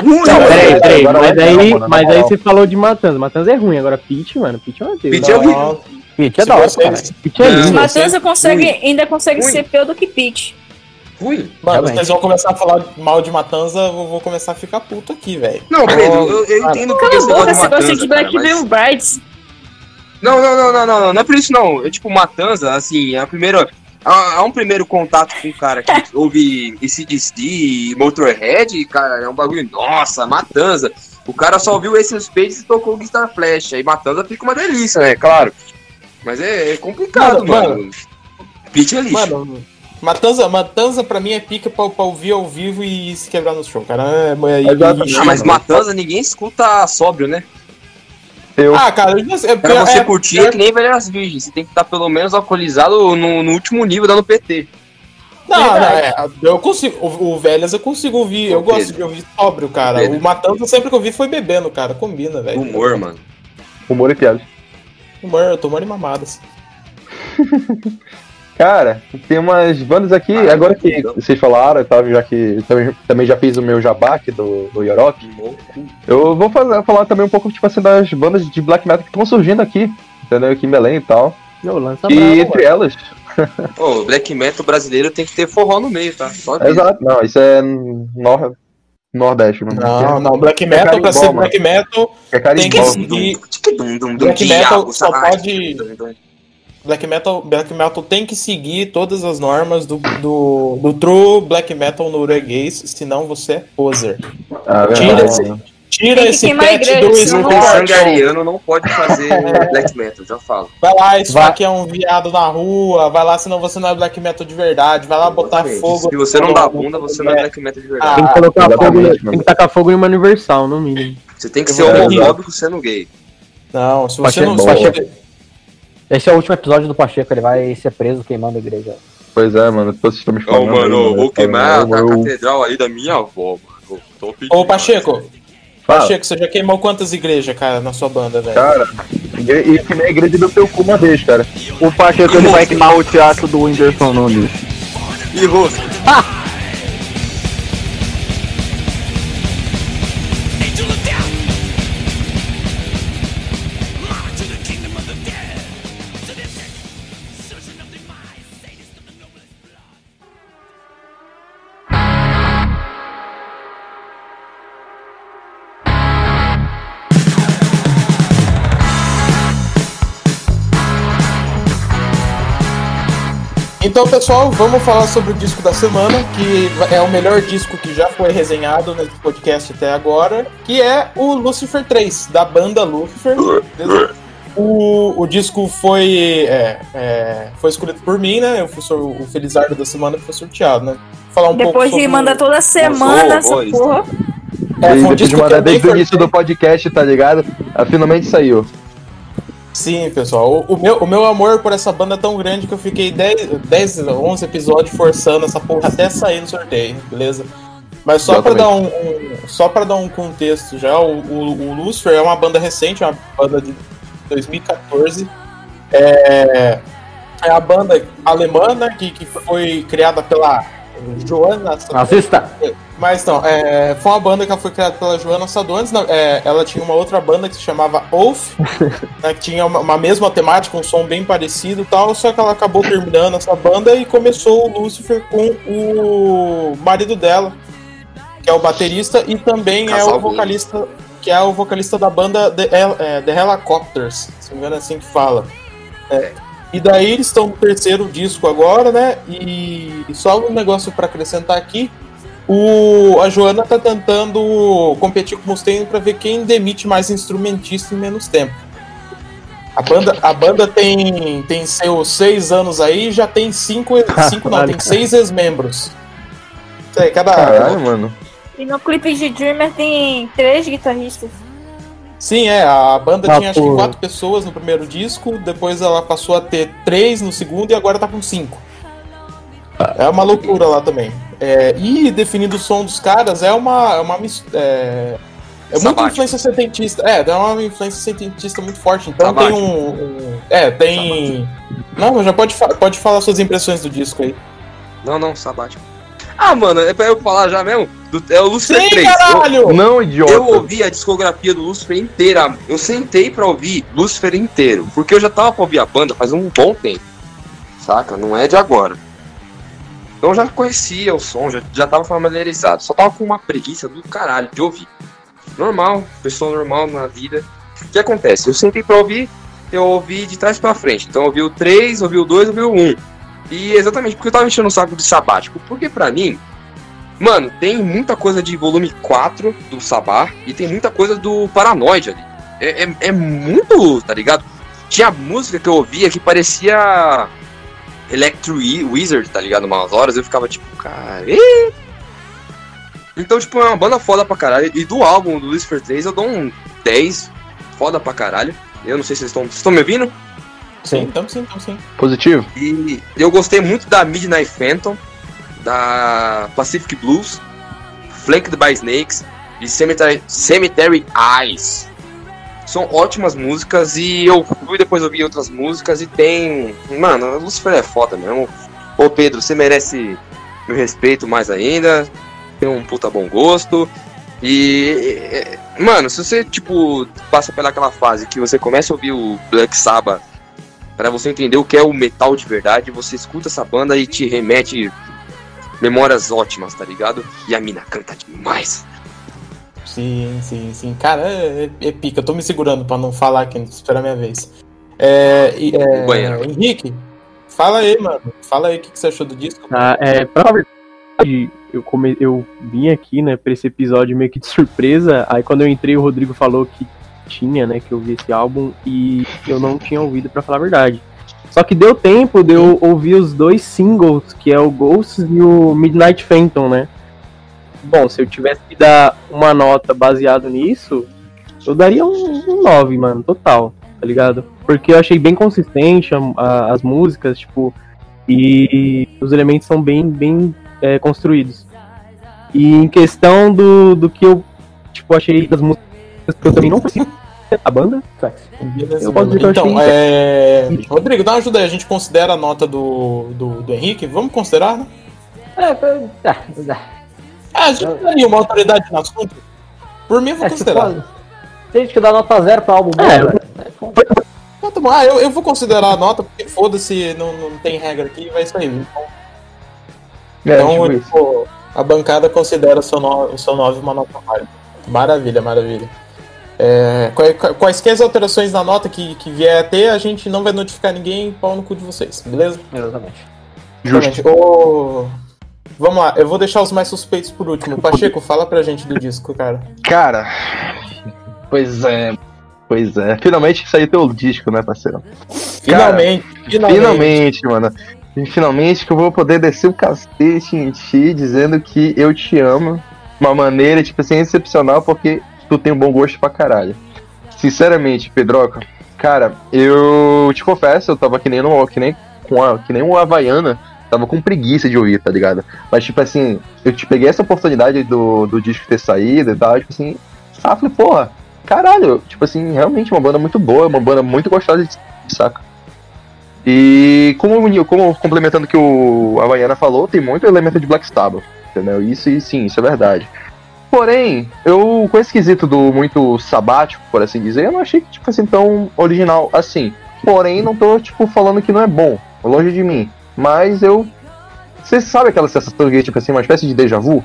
Ruim, Não, peraí, peraí, Agora mas aí, não, mano, na mas aí você falou de Matanza. Matanza é ruim, agora Peach, mano, Peach é uma deus. Pete é horrível. Pitch é da hora, cara. Peach é lindo. Matanza consegue, ainda consegue Ruim. ser pior do que Peach. Ruim. Mano, vocês vão começar a falar mal de Matanza, eu vou começar a ficar puto aqui, velho. Não, Pedro, eu, eu entendo a você gosta boca, de você Matanza, gosta de cara, Black mas- Veil Brides. Não, não, não, não, não, não, não é por isso não. É tipo, Matanza, assim, é a primeira. Há, há um primeiro contato com o cara que ouve ACDC e Motorhead, cara, é um bagulho, nossa, Matanza. O cara só ouviu of Spades e tocou o Guitar Flash. Aí Matanza fica uma delícia, né? Claro. Mas é, é complicado, Mano, mano. Pitch é lixo. Mano, Matanza, Matanza pra mim é pica pra, pra ouvir ao vivo e se quebrar no show, cara. É, é, Exatamente. ah, mas Matanza ninguém escuta sóbrio, né? Eu, Ah, cara, eu já sei. Pra você é- curtir é que nem Velhas Virgens. Você tem que estar pelo menos alcoolizado no, no último nível dando PT. Não, não, é, eu consigo. O, o Velhas eu consigo ouvir. Eu Ô, Pedro. gosto de ouvir sóbrio, cara. Pedro. O Matanza sempre que eu vi foi bebendo, cara. Combina, velho. Humor, mano. humor e piada. Humor, eu tô morando mamadas. Cara, tem umas bandas aqui, Ah, agora que então. vocês falaram, e tal, já que também, também já fiz o meu jabá aqui do, do Yorok, eu vou fazer, falar também um pouco, tipo assim, das bandas de black metal que estão surgindo aqui, entendeu? Aqui em Belém e tal. Meu, lança e brava, entre elas, Ô, o black metal brasileiro tem que ter forró no meio, tá? Exato, não, isso é nor, Nordeste, mano. Não, não, black É metal, pra carimbó, ser black metal, É tem que Black metal só pode- Black metal, black metal tem que seguir todas as normas do, do, do true black metal norueguês, senão você é poser. Ah, Tira esse-? Tira esse pet do senão Não pode. sangue ariano, não pode fazer black metal, já falo. Vai lá esfaquear um viado na rua, vai lá, senão você não é black metal de verdade, vai lá botar Exatamente. fogo. Se você não dá bunda, você não é black metal de verdade. Tem que colocar exatamente, fogo, tem que tacar fogo em uma universal, no mínimo. Você tem que ser homofóbico sendo gay. Não, se você não. boa. Esse é o último episódio do Pacheco, ele vai ser preso queimando a igreja. Pois é, mano, vocês estão me Ô, falando. mano, aí, eu vou queimar Eu- a eu- catedral aí da minha avó, mano. Tô pedindo. Ô, Pacheco. Pacheco, você já queimou quantas igrejas, cara, na sua banda, velho? Cara, e, que nem a igreja do teu cu uma vez, cara. O Pacheco ele vai queimar o teatro do Whindersson Nunes. E rosto. Então, pessoal, vamos falar sobre o disco da semana, que é o melhor disco que já foi resenhado nesse podcast até agora, que é o Lucifer 3, da banda Lucifer. O, o disco foi, é, é, foi escolhido por mim, né? Eu fui o Felizardo da semana que foi sorteado, né? Falar um pouco Depois de sobre... mandar toda semana essa porra. É, foi um depois de disco que mandar desde o início do podcast, tá ligado? Ah, finalmente saiu. Sim, pessoal. O, o meu, o meu amor por essa banda é tão grande que eu fiquei 10, 10 11 episódios forçando essa porra até sair no sorteio, beleza? Mas só pra dar um, um- só para dar um contexto já, o, o, o Lucifer é uma banda recente, é uma banda de 2014. É, é a banda alemã né, que, que foi criada pela Joana Assista! mas não, é, foi uma banda que foi criada pela Joana Sadones. na- é, ela tinha uma outra banda que se chamava Oath, né, que tinha uma, uma mesma temática, um som bem parecido e tal, só que ela acabou terminando essa banda e começou o Lucifer com o marido dela, que é o baterista e também é Casal o vocalista, que é o vocalista da banda The, é, The Helicopters, se não me engano é assim que fala. É, E daí eles estão no terceiro disco agora, né? E só um negócio pra acrescentar aqui. O, a Joana tá tentando competir com o Mustaine pra ver quem demite mais instrumentista em menos tempo. A banda, a banda tem, tem seus seis anos aí e já tem cinco, cinco não, tem seis ex-membros. Isso aí, cada. Caralho, mano. E no clipe de Dreamer tem três guitarristas. Sim, é, a banda Ah, tinha acho que quatro pessoas no primeiro disco, depois ela passou a ter três no segundo e agora tá com cinco. É uma loucura lá também. É, e definindo o som dos caras é uma. É, uma é, é muita influência setentista. É, é uma influência setentista muito forte. Então Sabático. tem um, um- É, tem. Não, já pode, fa- pode falar suas impressões do disco aí. Não, não, sabático. Ah, mano, é pra eu falar já mesmo? Do- é o Lucifer Sim, 3. Eu- caralho! Não, idiota. Eu ouvi a discografia do Lucifer inteira. Eu sentei pra ouvir Lucifer inteiro. Porque eu já tava pra ouvir a banda faz um bom tempo. Saca? Não é de agora. Então eu já conhecia o som, já, já tava familiarizado. Só tava com uma preguiça do caralho de ouvir. Normal, pessoa normal na vida. O que acontece? Eu sentei pra ouvir, eu ouvi de trás pra frente. Então eu ouvi o 3, ouvi o 2, ouvi o 1. E exatamente porque eu tava enchendo o saco de sabático. Porque pra mim, Mano, tem muita coisa de volume 4 do Sabá e tem muita coisa do Paranoid ali. É, é, é muito, tá ligado? Tinha música que eu ouvia que parecia Electro Wi- Wizard, tá ligado? Umas horas eu ficava tipo, cara. Então, tipo, é uma banda foda pra caralho. E do álbum do Lucifer 3 eu dou um 10, foda pra caralho. Eu não sei se vocês estão. Vocês estão me ouvindo? Sim, então sim, então sim. Positivo? E eu gostei muito da Midnight Phantom, da Pacific Blues, Flanked by Snakes e Cemetery, Cemetery Eyes. São ótimas músicas e eu fui depois ouvir outras músicas e tem. Mano, Lucifer é foda mesmo. Ô Pedro, você merece meu respeito mais ainda. Tem um puta bom gosto. E. Mano, se você, tipo, passa pelaquela fase que você começa a ouvir o Black Sabbath Pra você entender o que é o metal de verdade, você escuta essa banda e te remete memórias ótimas, tá ligado? E a mina canta demais. Sim, sim, sim. Cara, é, é- é pica. Eu tô me segurando pra não falar aqui, esperar a minha vez. É, e, é. Henrique, fala aí, mano. Fala aí o que, que você achou do disco. Ah, é, pra verdade, eu, come... eu vim aqui, né, pra esse episódio meio que de surpresa. Aí quando eu entrei, o Rodrigo falou que tinha, né, que eu vi esse álbum e eu não tinha ouvido, pra falar a verdade. Só que deu tempo de eu ouvir os dois singles, que é o Ghosts e o Midnight Phantom, né? Bom, se eu tivesse que dar uma nota baseado nisso, eu daria um, um 9, mano, total, tá ligado? porque eu achei bem consistente a- a- as músicas, tipo, e os elementos são bem, bem é, construídos. E em questão do, do que eu, tipo, achei das músicas eu também não conheci a banda, Eu posso dizer que eu Então, é... Rodrigo, dá uma ajuda aí. A gente considera a nota do, do, do Henrique? Vamos considerar, né? É, é, é. Ah, a gente tem uma autoridade no assunto. Por mim, eu vou É, se considerar. for- Tem gente que dá nota zero pra álbum bom, É, velho. Então, tá bom. Ah, eu, eu vou considerar a nota, porque foda-se, não, não tem regra aqui, vai isso aí. Então, É, então, tipo tipo, a bancada considera o seu 9, o seu 9 uma nota válida. Maravilha, maravilha. É, quai- quaisquer alterações na nota que, que vier a ter, a gente não vai notificar ninguém, pau no cu de vocês, beleza? Exatamente. Exatamente. Ô, Vamos lá, eu vou deixar os mais suspeitos por último. Pacheco, fala pra gente do disco, cara. Cara, pois é. Pois é. Finalmente saiu teu disco, né, parceiro? Finalmente, finalmente. Finalmente, mano. E finalmente que eu vou poder descer o cacete em ti dizendo que eu te amo. De uma maneira, tipo assim, excepcional, porque tu tem um bom gosto pra caralho. Sinceramente, Pedroca, cara, eu te confesso, eu tava que nem, no, que nem, com a, que nem um Havaiana, tava com preguiça de ouvir, tá ligado? Mas, tipo assim, eu te peguei essa oportunidade do, do disco ter saído e tal, tipo assim, ah, falei, porra, caralho, tipo assim, realmente uma banda muito boa, uma banda muito gostosa de saca. E como, como complementando o que o Havaiana falou, tem muito elemento de Black Sabbath, entendeu? Isso e sim, isso é verdade. Porém, eu, com esse quesito do muito sabático, por assim dizer, eu não achei que, tipo assim, tão original assim. Porém, não tô, tipo, falando que não é bom, longe de mim. Mas eu. Você sabe aquela sensação de, tipo assim, uma espécie de déjà vu?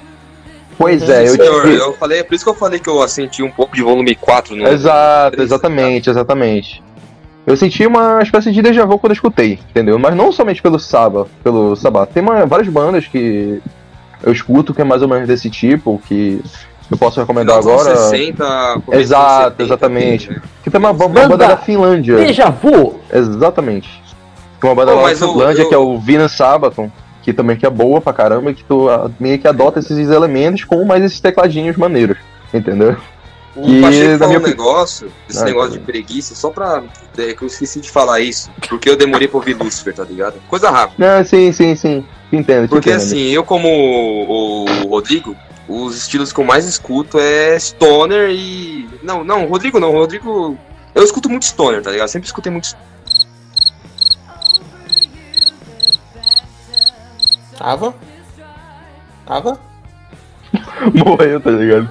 Pois é, eu Senhor, eu falei, é por isso que eu falei que eu senti um pouco de volume 4 no. Exato, exatamente, exatamente. Eu senti uma espécie de déjà vu quando eu escutei, entendeu? Mas não somente pelo Saba, pelo Sabá. Tem uma- várias bandas que eu escuto que é mais ou menos desse tipo, que eu posso recomendar Final agora. anos 60, começo dos Exato, 70, exatamente. né? Que tem uma, uma banda da Finlândia. Déjà vu! Exatamente. Tem uma banda Pô, da Finlândia eu- que é o Venus Sabaton, que também que é boa pra caramba, e que tu meio que adota esses elementos com mais esses tecladinhos maneiros, entendeu? O Que, Pacheco falou um negócio, esse Ah, negócio tá. de preguiça, só pra. É, que eu esqueci de falar isso, porque eu demorei pra ouvir Lucifer, tá ligado? Coisa rápida. Não, sim, sim, sim. Te Entendo, te Porque entendo. assim, eu como o, Rodrigo, os estilos que eu mais escuto é Stoner e. Não, não, Rodrigo não, Rodrigo. Eu escuto muito Stoner, tá ligado? Sempre escutei muito Ava? Ava? Morreu, tá ligado?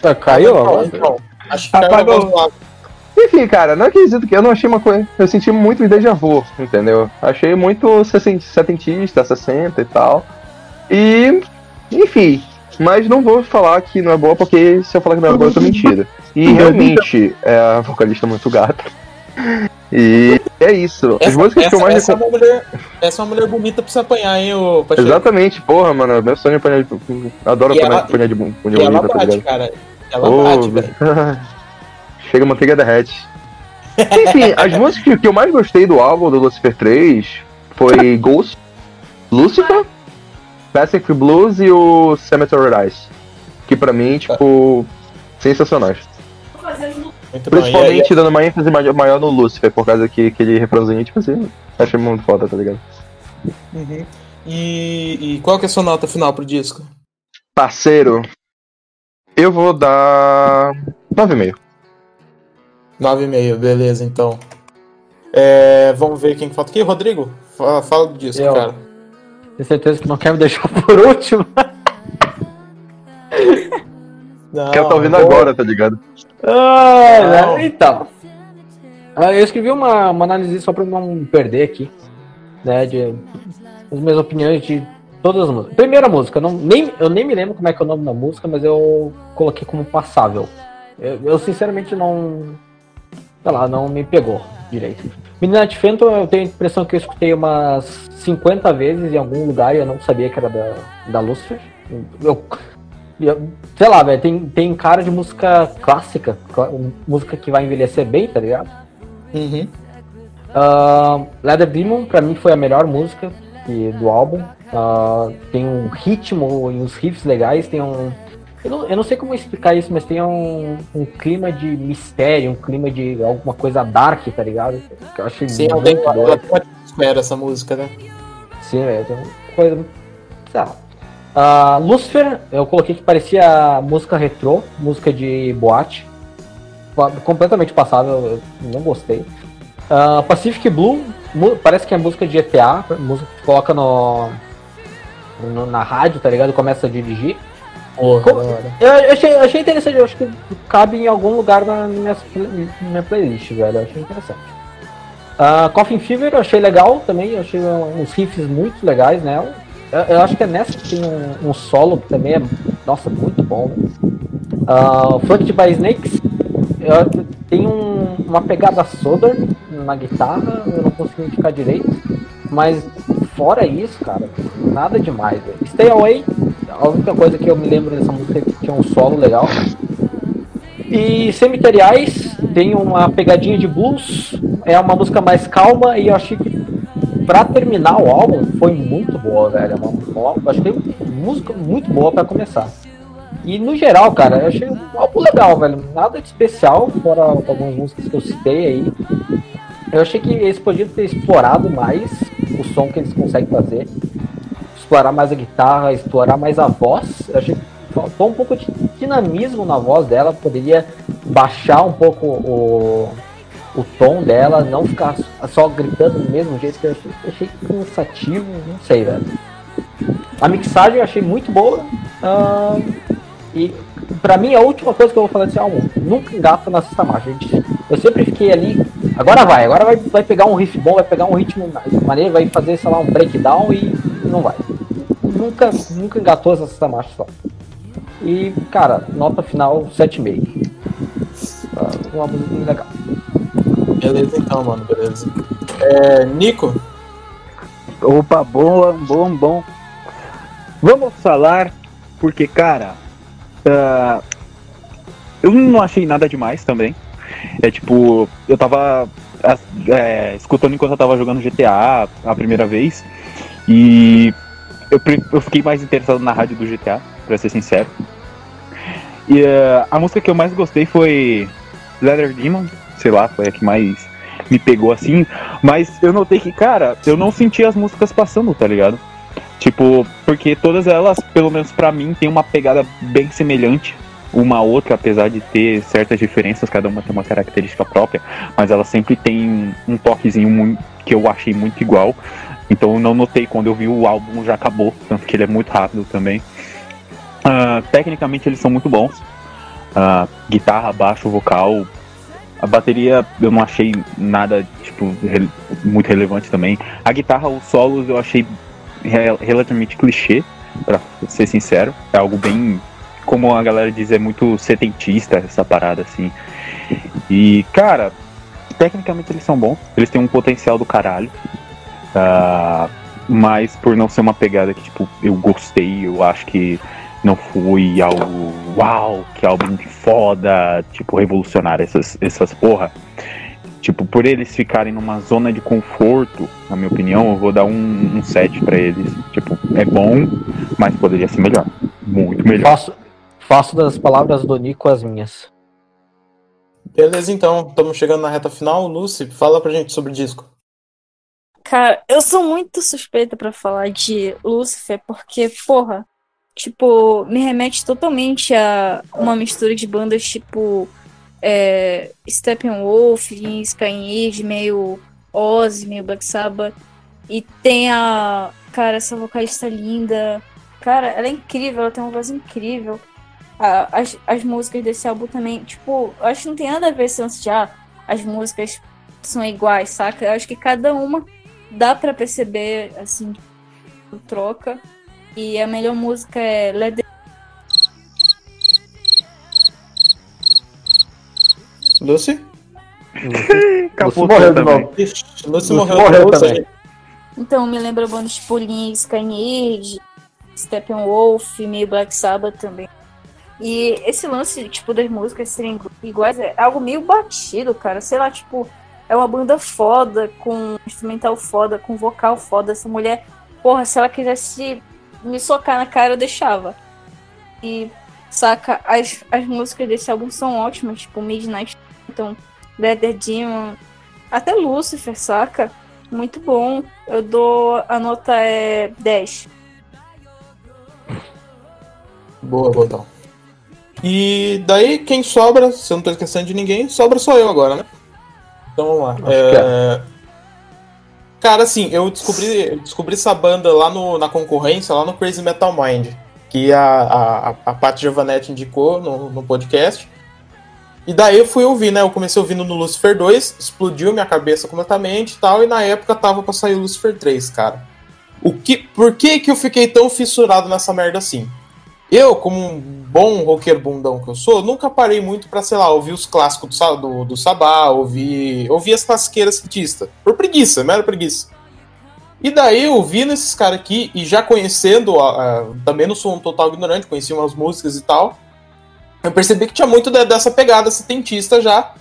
Tá, caiu? Então, então, acho que Apagou. Enfim, cara, não acredito que eu não achei uma coisa. Eu senti muito déjà vu, entendeu? Achei muito setentista, 60 e tal. E. Enfim. Mas não vou falar que não é boa, porque se eu falar que não é boa, eu tô mentindo. E realmente é a vocalista muito gata. E é isso. As Essa, músicas que eu essa, mais essa é recom- uma mulher, essa é uma mulher bonita pra se apanhar, hein, ô Pacheco? Exatamente, porra, mano. Meu sonho é apanhar de. Adoro E apanhar ela- apanhar de de E ela bonita, tá bate, ligado? cara. Ela Ô, bate, velho. Chega a manteiga derrete. Enfim, as músicas que eu mais gostei do álbum do Lucifer 3 foi Ghost, Lucifer, Pacific Blues e o Cemetery Ice. Que pra mim, tipo, sensacionais. Muito bom. E Principalmente dando uma ênfase maior maior no Lucifer, por causa que aquele refrãozinho, tipo assim, achei muito foda, tá ligado? Uhum. E, e qual que é a sua nota final pro disco? Parceiro, eu vou dar 9,5. 9,5, beleza, então. É, vamos ver quem falta aqui. Rodrigo, fala, fala do disco, Eu. cara. Tenho certeza que não quer me deixar por último. Não, O cara tá ouvindo agora, tá ligado? Ah, né? Então. Ah, Eu escrevi uma, uma análise só pra não perder aqui. Né, de as minhas opiniões de todas as músicas. Primeira música, eu, não, nem, eu nem me lembro como é que é o nome da música, mas eu coloquei como passável. Eu, eu, sinceramente não. Sei lá, não me pegou direito. Menina de Phantom, eu tenho a impressão que eu escutei umas 50 vezes em algum lugar e eu não sabia que era da, da Lucifer. Eu, eu- sei lá, velho, tem, tem cara de música clássica, música que vai envelhecer bem, tá ligado? Uhum. Ah, Leather Demon, pra mim, foi a melhor música que- do álbum. Ah, tem um ritmo e uns riffs legais, tem um, Eu não, eu não sei como explicar isso, mas tem um, um clima de mistério, um clima de alguma coisa dark, tá ligado? Que eu achei Sim, muito tem uma atmosfera essa música, né? Sim, velho. Tem uma coisa. Sei lá. Ah, Lucifer, eu coloquei que parecia música retrô, música de boate. Completamente passável, eu não gostei. Ah, Pacific Blue, parece que é música de GTA, música que coloca no, no- na rádio, tá ligado? Começa a dirigir. Porra, Como-. Eu, eu achei, eu achei interessante, eu acho que cabe em algum lugar na minha, na minha playlist, velho. Eu achei interessante. Ah, Coffin Fever eu achei legal também, eu achei uns riffs muito legais nela. Eu, eu acho que é nessa que tem um, um solo que também é, nossa, muito bom. Uh, Funked by Snakes eu, tem um- uma pegada Southern na guitarra, eu não consigo identificar direito. Mas fora isso, cara, nada demais. velho. Stay Away, a única coisa que eu me lembro dessa música é que tinha um solo legal. E Cemiteriais tem uma pegadinha de blues, é uma música mais calma e eu achei que pra terminar o álbum foi muito boa, velho. É Uma, uma, achei música muito boa pra começar. E no geral, cara, eu achei um álbum legal, velho. Nada de especial, fora algumas músicas que eu citei aí. Eu achei que eles podiam ter explorado mais o som que eles conseguem fazer. Explorar mais a guitarra, explorar mais a voz. Eu achei que faltou um pouco de dinamismo na voz dela. Poderia baixar um pouco o, o tom dela, não ficar só gritando do mesmo jeito que eu achei, achei cansativo, não sei, velho. A mixagem eu achei muito boa. ah, e pra mim a última coisa que eu vou falar desse álbum, nunca engata na sexta marcha. Eu sempre fiquei ali, agora vai, agora vai, vai pegar um riff bom, vai pegar um ritmo maneiro, vai fazer, sei lá, um breakdown e não vai. Nunca, nunca engatou essa sexta marcha só. E, cara, nota final 7,5. Ah, Uma música legal. Beleza então, mano, beleza. É, Nico, Opa, bom, bom, bom. Vamos falar, porque, cara, ah, eu não achei nada demais também. É tipo, eu tava é, escutando enquanto eu tava jogando GTA a primeira vez, e eu, eu fiquei mais interessado na rádio do GTA, pra ser sincero. E ah, a música que eu mais gostei foi Leather Demon, sei lá, foi a que mais me pegou assim, mas eu notei que, cara, eu não senti as músicas passando, tá ligado? Tipo, porque todas elas, pelo menos pra mim, tem uma pegada bem semelhante uma outra, apesar de ter certas diferenças, cada uma tem uma característica própria, mas ela sempre tem um toquezinho muito, que eu achei muito igual. Então eu não notei quando eu vi o álbum já acabou, tanto que ele é muito rápido também. Ah, tecnicamente eles são muito bons. Ah, guitarra, baixo, vocal, a bateria eu não achei nada tipo rele- muito relevante também. A guitarra, os solos eu achei re- relativamente clichê, pra ser sincero. É algo bem, como a galera diz, é muito setentista essa parada assim. E cara, tecnicamente eles são bons, eles têm um potencial do caralho. Ah, mas por não ser uma pegada que tipo eu gostei, eu acho que não foi algo uau, que álbum foda, tipo revolucionário, essas, essas porra. Tipo, por eles ficarem numa zona de conforto, na minha opinião, eu vou dar um, um 7 pra eles. Tipo, é bom, mas poderia ser melhor. Muito melhor. Faço, faço das palavras do Nico as minhas. beleza então, estamos chegando na reta final. Lucy, fala pra gente sobre o disco. Cara, eu sou muito suspeita pra falar de Lucifer, porque, porra, tipo, me remete totalmente a uma mistura de bandas tipo é, Steppenwolf, Skyrim, meio Ozzy, meio Black Sabbath. E tem a. Cara, essa vocalista linda. Cara, ela é incrível, ela tem uma voz incrível. As, as músicas desse álbum também, tipo, eu acho que não tem nada a ver se ah, as músicas são iguais, saca? Eu acho que cada uma dá pra perceber, assim, troca. E a melhor música é Let the Lucy? Capotou morreu de também. Lucy Lucy morreu, morreu Lucy. também. Então, me lembra bandas tipo Lin, Skyneage, Steppenwolf, meio Black Sabbath também. E esse lance, tipo, das músicas serem iguais é algo meio batido, cara. Sei lá, tipo, é uma banda foda, com instrumental foda, com vocal foda. Essa mulher, porra, se ela quisesse me socar na cara, eu deixava. E, Saca? As, as músicas desse álbum são ótimas, tipo Midnight então Leather Demon, até Lucifer, saca? Muito bom. Eu dou. A nota é 10. Boa, Botão. E daí, quem sobra, se eu não tô esquecendo de ninguém, sobra só eu agora, né? Então vamos lá. É, Cara, assim, eu descobri, eu descobri essa banda lá no, na concorrência, lá no Crazy Metal Mind, que a, a, a Paty Giovanetti indicou no, no podcast. E daí eu fui ouvir, né? Eu comecei ouvindo no Lucifer 2, explodiu minha cabeça completamente e tal, e na época tava pra sair o Lucifer 3, cara. O que, por que que eu fiquei tão fissurado nessa merda assim? Eu, como um bom roqueiro bundão que eu sou, nunca parei muito pra, sei lá, ouvir os clássicos do, do, do Sabá, ouvir, ouvir as classiqueiras cientistas. Por preguiça, mera preguiça. E daí, ouvindo esses caras aqui, e já conhecendo, a- também não sou um total ignorante, conheci umas músicas e tal, eu percebi que tinha muito de- dessa pegada setentista já.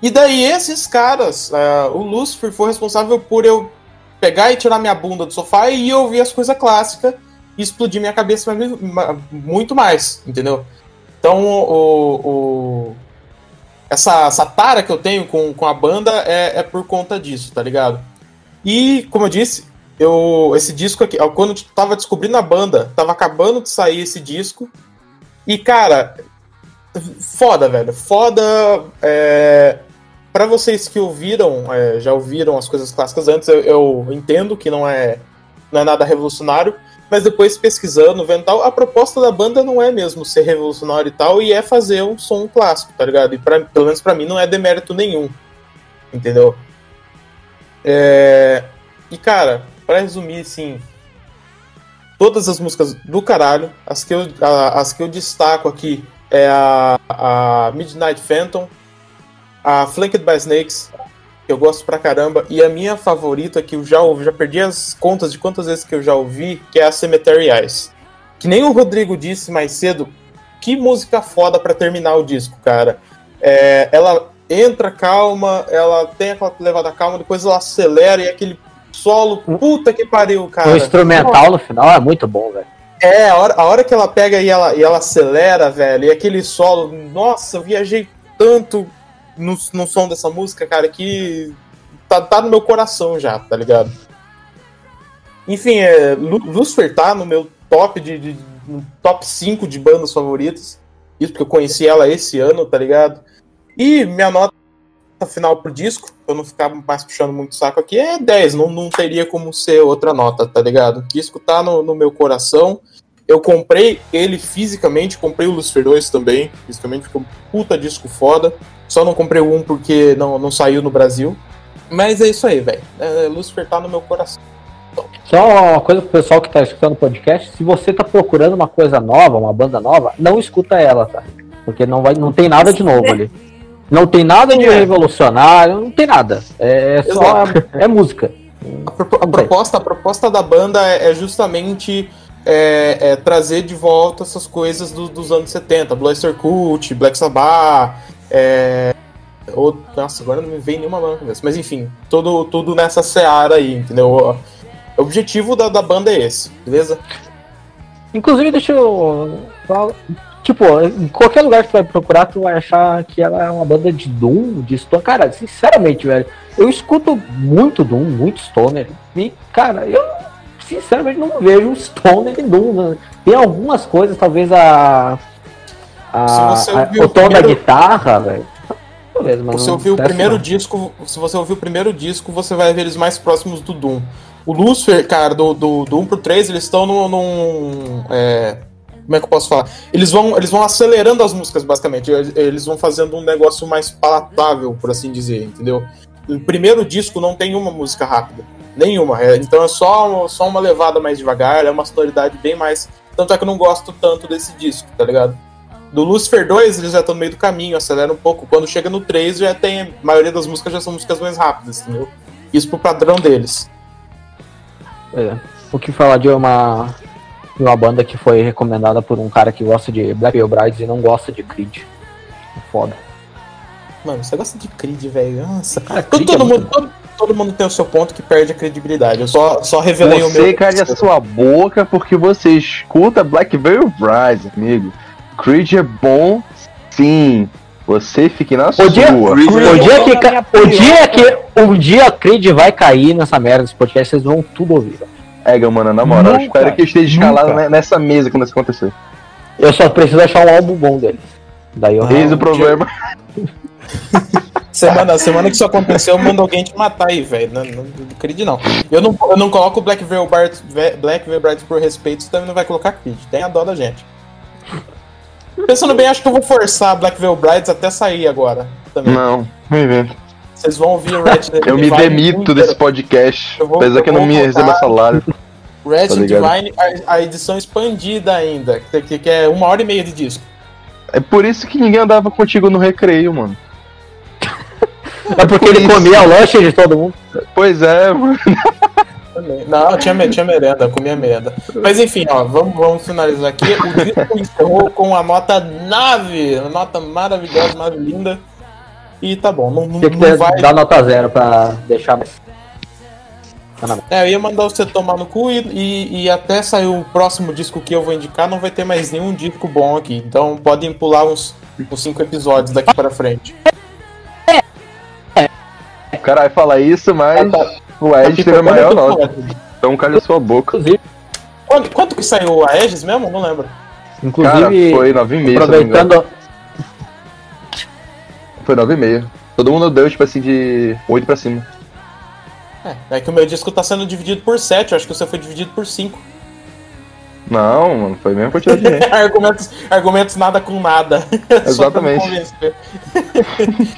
E daí, esses caras, ah, o Lucifer foi responsável por eu pegar e tirar minha bunda do sofá e ir ouvir as coisas clássicas explodir minha cabeça muito mais, entendeu? Então, o, o- essa, essa tara que eu tenho com, com a banda é, é por conta disso, tá ligado? E, como eu disse, eu, esse disco aqui, quando eu tava descobrindo a banda, tava acabando de sair esse disco. E, cara, foda, velho. Foda. É, para vocês que ouviram, é, já ouviram as coisas clássicas antes, eu, eu entendo que não é, não é nada revolucionário. Mas depois pesquisando, vendo tal, a proposta da banda não é mesmo ser revolucionário e tal, e é fazer um som clássico, tá ligado? E pra, pelo menos pra mim não é demérito nenhum. Entendeu? É, E cara, pra resumir, assim, todas as músicas do caralho, as que eu, a- as que eu destaco aqui é a, a Midnight Phantom, a Flanked by Snakes, eu gosto pra caramba, e a minha favorita, que eu já ouvi, já perdi as contas de quantas vezes que eu já ouvi, que é a Cemetery Eyes. Que nem o Rodrigo disse mais cedo, que música foda pra terminar o disco, cara. É, ela entra calma, ela tem aquela levada calma, depois ela acelera e aquele solo, puta que pariu, cara. O instrumental no final é muito bom, velho. É, a hora, a hora que ela pega e ela, e ela acelera, velho, e aquele solo, nossa, eu viajei tanto no, no som dessa música, cara, que tá, tá no meu coração já, tá ligado? Enfim, é, Lu- Lucifer tá no meu top de, de- top 5 de bandas favoritas. Isso porque eu conheci ela esse ano, tá ligado? E minha nota final pro disco, pra eu não ficar mais puxando muito saco aqui, é 10. Não, não teria como ser outra nota, tá ligado? O disco tá no, no meu coração. Eu comprei ele fisicamente, comprei o Lucifer 2 também, fisicamente, ficou um puta disco foda. Só não comprei 1 porque não, não saiu no Brasil. Mas é isso aí, velho. É, Lucifer tá no meu coração. Só uma coisa pro pessoal que tá escutando o podcast, se você tá procurando uma coisa nova, uma banda nova, não escuta ela, tá? Porque não, vai, não tem nada de novo ali. Não tem nada de revolucionário, não tem nada. É só é, música. A, propo- a proposta, a proposta da banda é, é justamente é, é trazer de volta essas coisas do- dos anos 70. Blaster Cult, Black Sabbath, é, ou- nossa, agora não me vem nenhuma banda. Mas enfim, tudo, tudo nessa seara aí, entendeu? O objetivo da, da banda é esse, beleza? Inclusive, deixa eu. Tipo, em qualquer lugar que tu vai procurar, tu vai achar que ela é uma banda de Doom, de Stone. Cara, sinceramente, velho, eu escuto muito Doom, muito Stoner. E, cara, eu sinceramente não vejo Stoner em Doom. né? Tem algumas coisas, talvez a. a, você a- ouviu o tom da primeiro- guitarra, velho. Beleza, mas Você ouviu o primeiro não. disco, se você ouviu o primeiro disco, você vai ver eles mais próximos do Doom. O Lucifer, cara, do, do, do 1 pro 3, eles estão num. num, é, como é que eu posso falar? Eles vão, eles vão acelerando as músicas, basicamente. Eles- Eles vão fazendo um negócio mais palatável, por assim dizer, entendeu? O primeiro disco não tem uma música rápida. Nenhuma. é, então é só, só uma levada mais devagar, é uma sonoridade bem mais. Tanto é que eu não gosto tanto desse disco, tá ligado? Do Lucifer 2, eles já estão no meio do caminho, acelera um pouco. Quando chega no 3, já tem. A maioria das músicas já são músicas mais rápidas, entendeu? Isso pro padrão deles. É. O que falar de uma, de uma banda que foi recomendada por um cara que gosta de Black Veil Brides e não gosta de Creed. Foda. Mano, você gosta de Creed, velho. Nossa. Cara, todo, Creed é todo muito mundo, todo, todo mundo tem o seu ponto que perde a credibilidade. Eu só, só revelei o meu. Você cale a sua boca porque você escuta Black Veil Rise, amigo. Creed é bom, sim. Você fique na O dia, sua. o dia que, ca- o dia que o dia Creed vai cair nessa merda desse podcast, vocês vão tudo ouvir. Ega, mano, na moral, Nunca, espero que eu esteja escalado nunca. ne- nessa mesa quando isso acontecer. Eu só preciso achar um álbum bom deles. Daí eu Eis o problema. Semana, semana que isso aconteceu, eu mando alguém te matar aí, velho. Não, não, não acredito, não. Eu não, eu não coloco o Black Veil Brides, Black Veil Brides por respeito, você também não vai colocar Creed. Tem a dó da gente. Pensando bem, acho que eu vou forçar Black Veil Brides até sair agora. Também. Não, me vendo. Vocês vão ouvir o Red Eu me demito desse podcast, vou- apesar que eu não me receba salário. Red Tá? Divine, a, a edição expandida ainda, que, que- é uma hora e meia de disco. É por isso que ninguém andava contigo no recreio, mano. É porque ele comia o lanche de todo mundo. Pois é, mano. Não, tinha, tinha merenda, comia merenda. Mas enfim, ó, vamos, vamos finalizar aqui. O disco encerrou com a nota 9, uma nota maravilhosa, mais linda. E tá bom, não, não, não ter- vai. dar nota zero pra deixar. É, eu ia mandar você tomar no cu e, e, e até sair o próximo disco que eu vou indicar, não vai ter mais nenhum disco bom aqui. Então podem pular uns, uns cinco episódios daqui pra frente. O cara vai falar isso, mas o Ed teve a maior nota. Então calha sua boca. Quanto, quanto que saiu a Aegis mesmo? Não lembro. Cara, Inclusive, foi 9,5. se eu não me engano. aproveitando. Foi 9,5. Todo mundo deu, tipo assim, de 8 pra cima. É, é que o meu disco tá sendo dividido por 7, eu acho que o seu foi dividido por 5. Não, mano, foi a mesma quantidade de gente. argumentos, argumentos nada com nada. Só pra me Exatamente.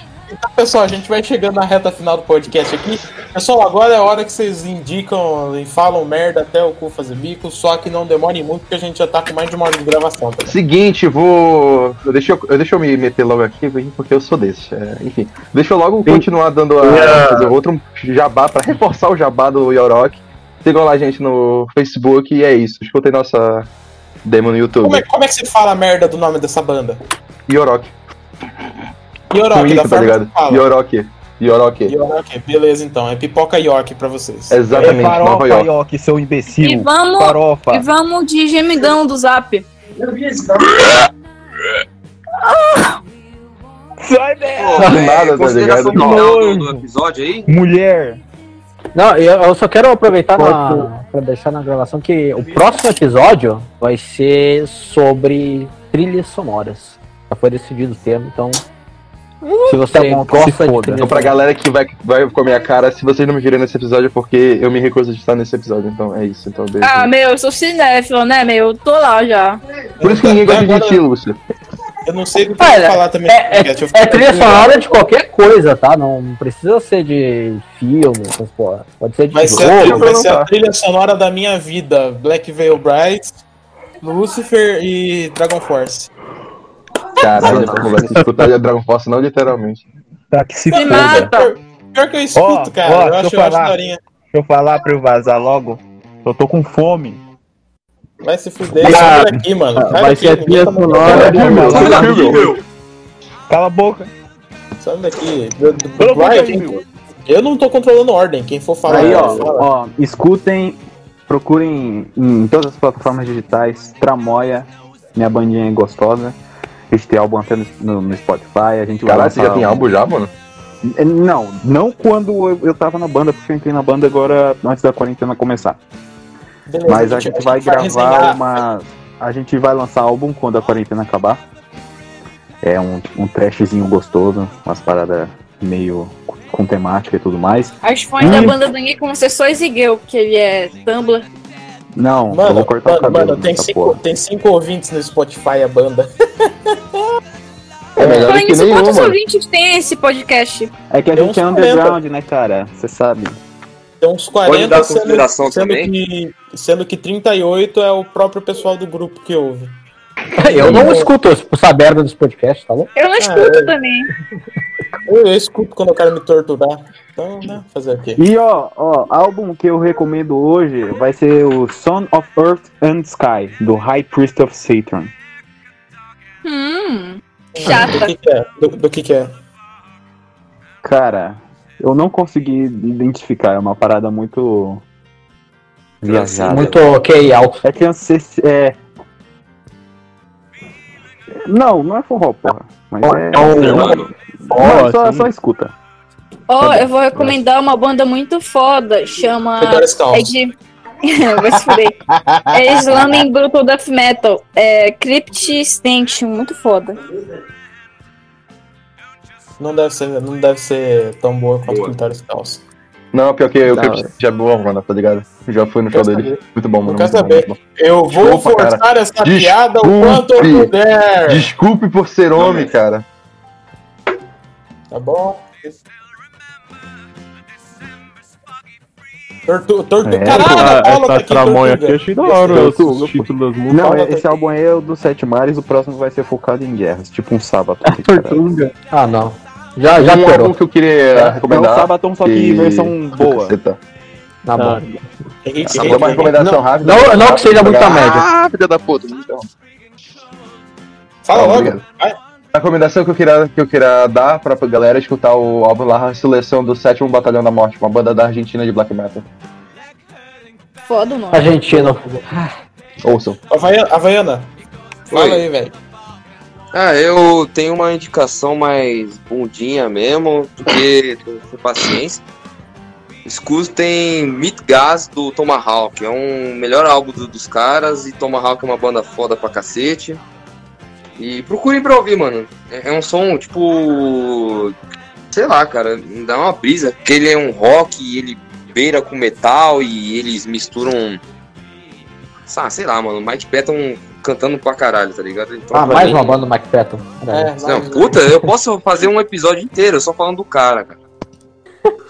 então, pessoal, a gente vai chegando na reta final do podcast aqui. Pessoal, agora é a hora que vocês indicam e falam merda até o cu fazer bico, só que não demore muito, porque a gente já tá com mais de uma hora de gravação. Tá? Seguinte, vou. Deixa eu, deixa eu me meter logo aqui, porque eu sou desse. É, enfim, deixa eu logo continuar dando a. Yeah. fazer outro jabá pra reforçar o jabá do Yorok. Sigam lá a gente no Facebook e é isso. Escutem nossa demo no YouTube. Como é, como é que se fala a merda do nome dessa banda? Yorok. Com Yorok, da isso, tá ligado? que fala. Yorok. Yorok. York, beleza então. É pipoca York pra vocês. Exatamente, É Nova farofa, York. York, seu imbecil. E vamos, Farofa. e vamos de gemidão do zap. Sai dela. Não, nada, tá ligado? final do, do episódio aí? Mulher. Não, eu, eu só quero aproveitar na, pra deixar na gravação que o próximo episódio vai ser sobre trilhas sonoras. Já foi decidido o termo, então. Se você Tá bom, se foda. Então, pra galera que vai, vai comer a cara, se vocês não me virem nesse episódio é porque eu me recuso de estar nesse episódio. Então é isso. Então, beijo. Ah, meu, eu sou cinéfilo, né, meu? Eu tô lá já. Por isso que ninguém gosta de ti, Lúcio. Eu não sei do que Olha, falar também. É, é, é trilha sonora de qualquer coisa, tá? Não precisa ser de filme, essas porra. Pode ser de Vai ser, a jogo. vai ser a trilha sonora da minha vida. Black Veil Brides, Lucifer e Dragon Force. Caralho, não vai se escutar Dragon Force, não literalmente. Tá que se foda. mata. Pior, pior que eu escuto, Ó, cara. ó, eu deixa acho, eu eu acho falar. daorinha. Deixa eu falar pra eu vazar logo. Eu tô com fome. Vai se fuder. Ah, Sai daqui, mano. Sai Vai daqui, ser a trilha tá sonora mandando- de Cala a boca. Sai daqui. Do- do- Cala a boca quem- meu. Eu não tô controlando ordem. Quem for falar. Aí, ó, fala. ó, escutem, procurem em todas as plataformas digitais, Tramóia, minha bandinha é gostosa. A gente tem álbum até no, no- no Spotify, a gente vai Caralho, você já tem um- álbum já, mano? É, Não, não quando eu, eu tava na banda, porque eu entrei na banda agora antes da quarentena começar. Beleza, Mas a gente vai gravar resenhar. uma. A gente vai lançar álbum quando a quarentena acabar. É um, um trashzinho gostoso, umas paradas meio com temática e tudo mais. As fãs da banda do Nick vão ser só Exigueu, porque ele é Tumblr. Não, eu Mano, vou cortar o mano, cabelo. mano, tem, cinco, porra. tem cinco ouvintes no Spotify a banda. É melhor Falando que nisso, quantos nenhuma. ouvintes tem esse podcast? É que a Tem gente é underground, né, cara? Você sabe. Tem uns Pode 40, dar sendo, consideração sendo, também? que, sendo que 38 é o próprio pessoal do grupo que ouve. Eu não escuto essa merda dos podcasts, tá bom? Eu não escuto também. Eu, eu escuto quando eu quero me torturar. Então, né, fazer o quê? E ó, ó, álbum que eu recomendo hoje vai ser o Son of Earth and Sky, do High Priest of Saturn. Hum, Do chata. que, que é? Do, do que, que é? Cara, eu não consegui identificar, é uma parada muito. viajada. Muito ok, alto. É que. É. Não, não é forró, porra. Mas é. Mano, Não, só, só escuta. Ó, eu vou recomendar uma banda muito foda, chama. É de. Vai se fuder. É Slamming Brutal Death Metal. É Crypt Extinction, muito foda. Não deve ser, não deve ser tão boa quanto. Clitóris Caos. Não, pior que eu que já é boa, mano, tá ligado? Já fui no show dele. saber? Muito bom, mano. Bom, saber. bom. Eu vou Desculpa, forçar cara. essa piada o quanto eu Desculpe. puder. Desculpe por ser homem, cara. Tá bom? Tortu, tortu, É, caralho, tá aqui, tramonha aqui achei da hora, os títulos das músicas. Não, esse álbum aí é o dos Sete Mares, o próximo vai ser focado em guerras, tipo um sábado. Tortuga. Ah, não. Já, já um álbum piorou. que eu queria É o recomendar. Sabaton, só que e- versão boa. Caceta. Tá bom. Henrique, Só uma recomendação Não, rápida. não- não que seja muita média. Ah, filha da puta. Então. Fala Tá, logo. A recomendação que eu queria, que eu queria dar pra galera é escutar o álbum lá, a seleção do 7 Batalhão da Morte, uma banda da Argentina de black metal. Foda o nome. Argentino. Ouçam. Havaiana. Fala aí, velho. Ah, eu tenho uma indicação mais bundinha mesmo, porque tô sem paciência. Escutem Meat Gas do Tomahawk, é um melhor álbum do- dos caras e Tomahawk é uma banda foda pra cacete. E procurem pra ouvir, mano. É, é um som tipo. Sei lá, cara, dá uma brisa, porque ele é um rock e ele beira com metal e eles misturam. Ah, sei lá, mano, Mike Patton cantando pra caralho, tá ligado? Então, Ah, mais mim- uma banda do Mike Patton. É, não, puta, eu posso fazer um episódio inteiro só falando do cara, cara.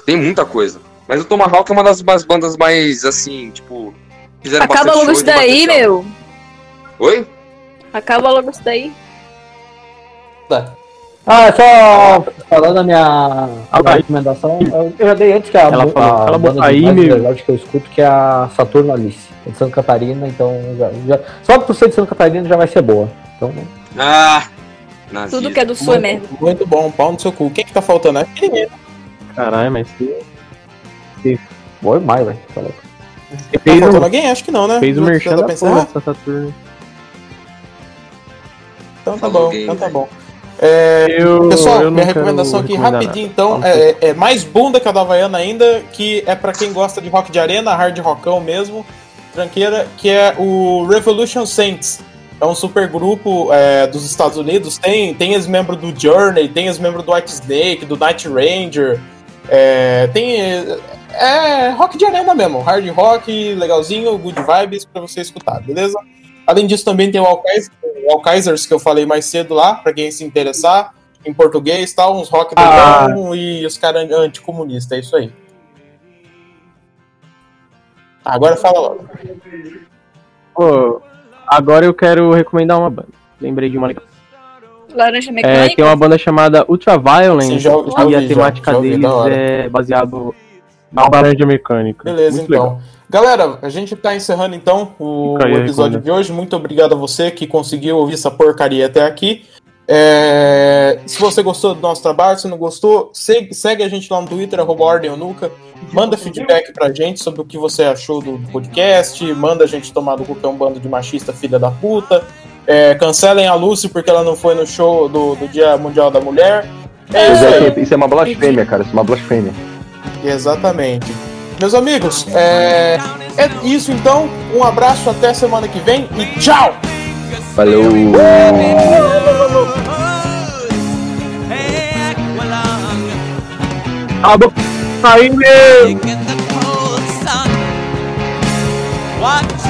Tem muita coisa. Mas o Tomahawk é uma das das bandas mais, assim, tipo... Fizeram Acaba bastante logo isso daí, meu. Oi? Acaba logo isso daí. Ah, só falando a minha, a minha recomendação, eu, já dei antes que a, Ela falou, a cala a banda aí, mais meu. que eu escuto, que é a Saturno Alice, é de Santa Catarina, então já, já- só por ser de Santa Catarina já vai ser boa. Então, Ah! nazista. Tudo que é do sul é Muito, merda. muito bom, pau no seu cu. O que que tá faltando? É ninguém. Caralho, mas boa demais, velho. Tá louco. Tá fez faltando o, alguém? Acho que não, né? fez o merchan da pensando? porra Ah, Saturno. Então tá Falou bom, alguém, então tá velho. bom. É, Eu, Pessoal, eu minha recomendação aqui rapidinho, nada. então, um é, é mais bunda que a da Havaiana ainda, que é pra quem gosta de rock de arena, hard rockão mesmo, tranqueira, que é o Revolution Saints. É um super grupo é, dos Estados Unidos, tem, tem ex-membro do Journey, tem ex-membro do White Snake, do Night Ranger, é, tem... é, é rock de arena mesmo, hard rock, legalzinho, good vibes pra você escutar, beleza? Além disso, também tem o Alkaiser, o Alkaisers que eu falei mais cedo lá, pra quem se interessar, em português, tal, uns rock Ah. legal e os caras anticomunistas, é isso aí. Agora fala logo. Pô, agora eu quero recomendar uma banda. Lembrei de uma legal. Laranja É, tem uma banda chamada Ultraviolence Sim, já- já e a temática já ouvi, deles é baseado na laranja mecânica. Beleza, Muito então. legal. Galera, a gente tá encerrando então o aí episódio de hoje. Muito obrigado a você que conseguiu ouvir essa porcaria até aqui. É, Se você gostou do nosso trabalho, se não gostou, segue, segue a gente lá no Twitter, arroba Ordem ou Nunca. Manda feedback pra gente sobre o que você achou do podcast. Manda a gente tomar no cu que é um bando de machista filha da puta. É, cancelem a Lucy porque ela não foi no show do, do Dia Mundial da Mulher. É é, isso é uma blasfêmia, cara. Isso é uma blasfêmia. Exatamente. Meus amigos, é, é isso então. Um abraço até semana que vem e tchau! Valeu. Boca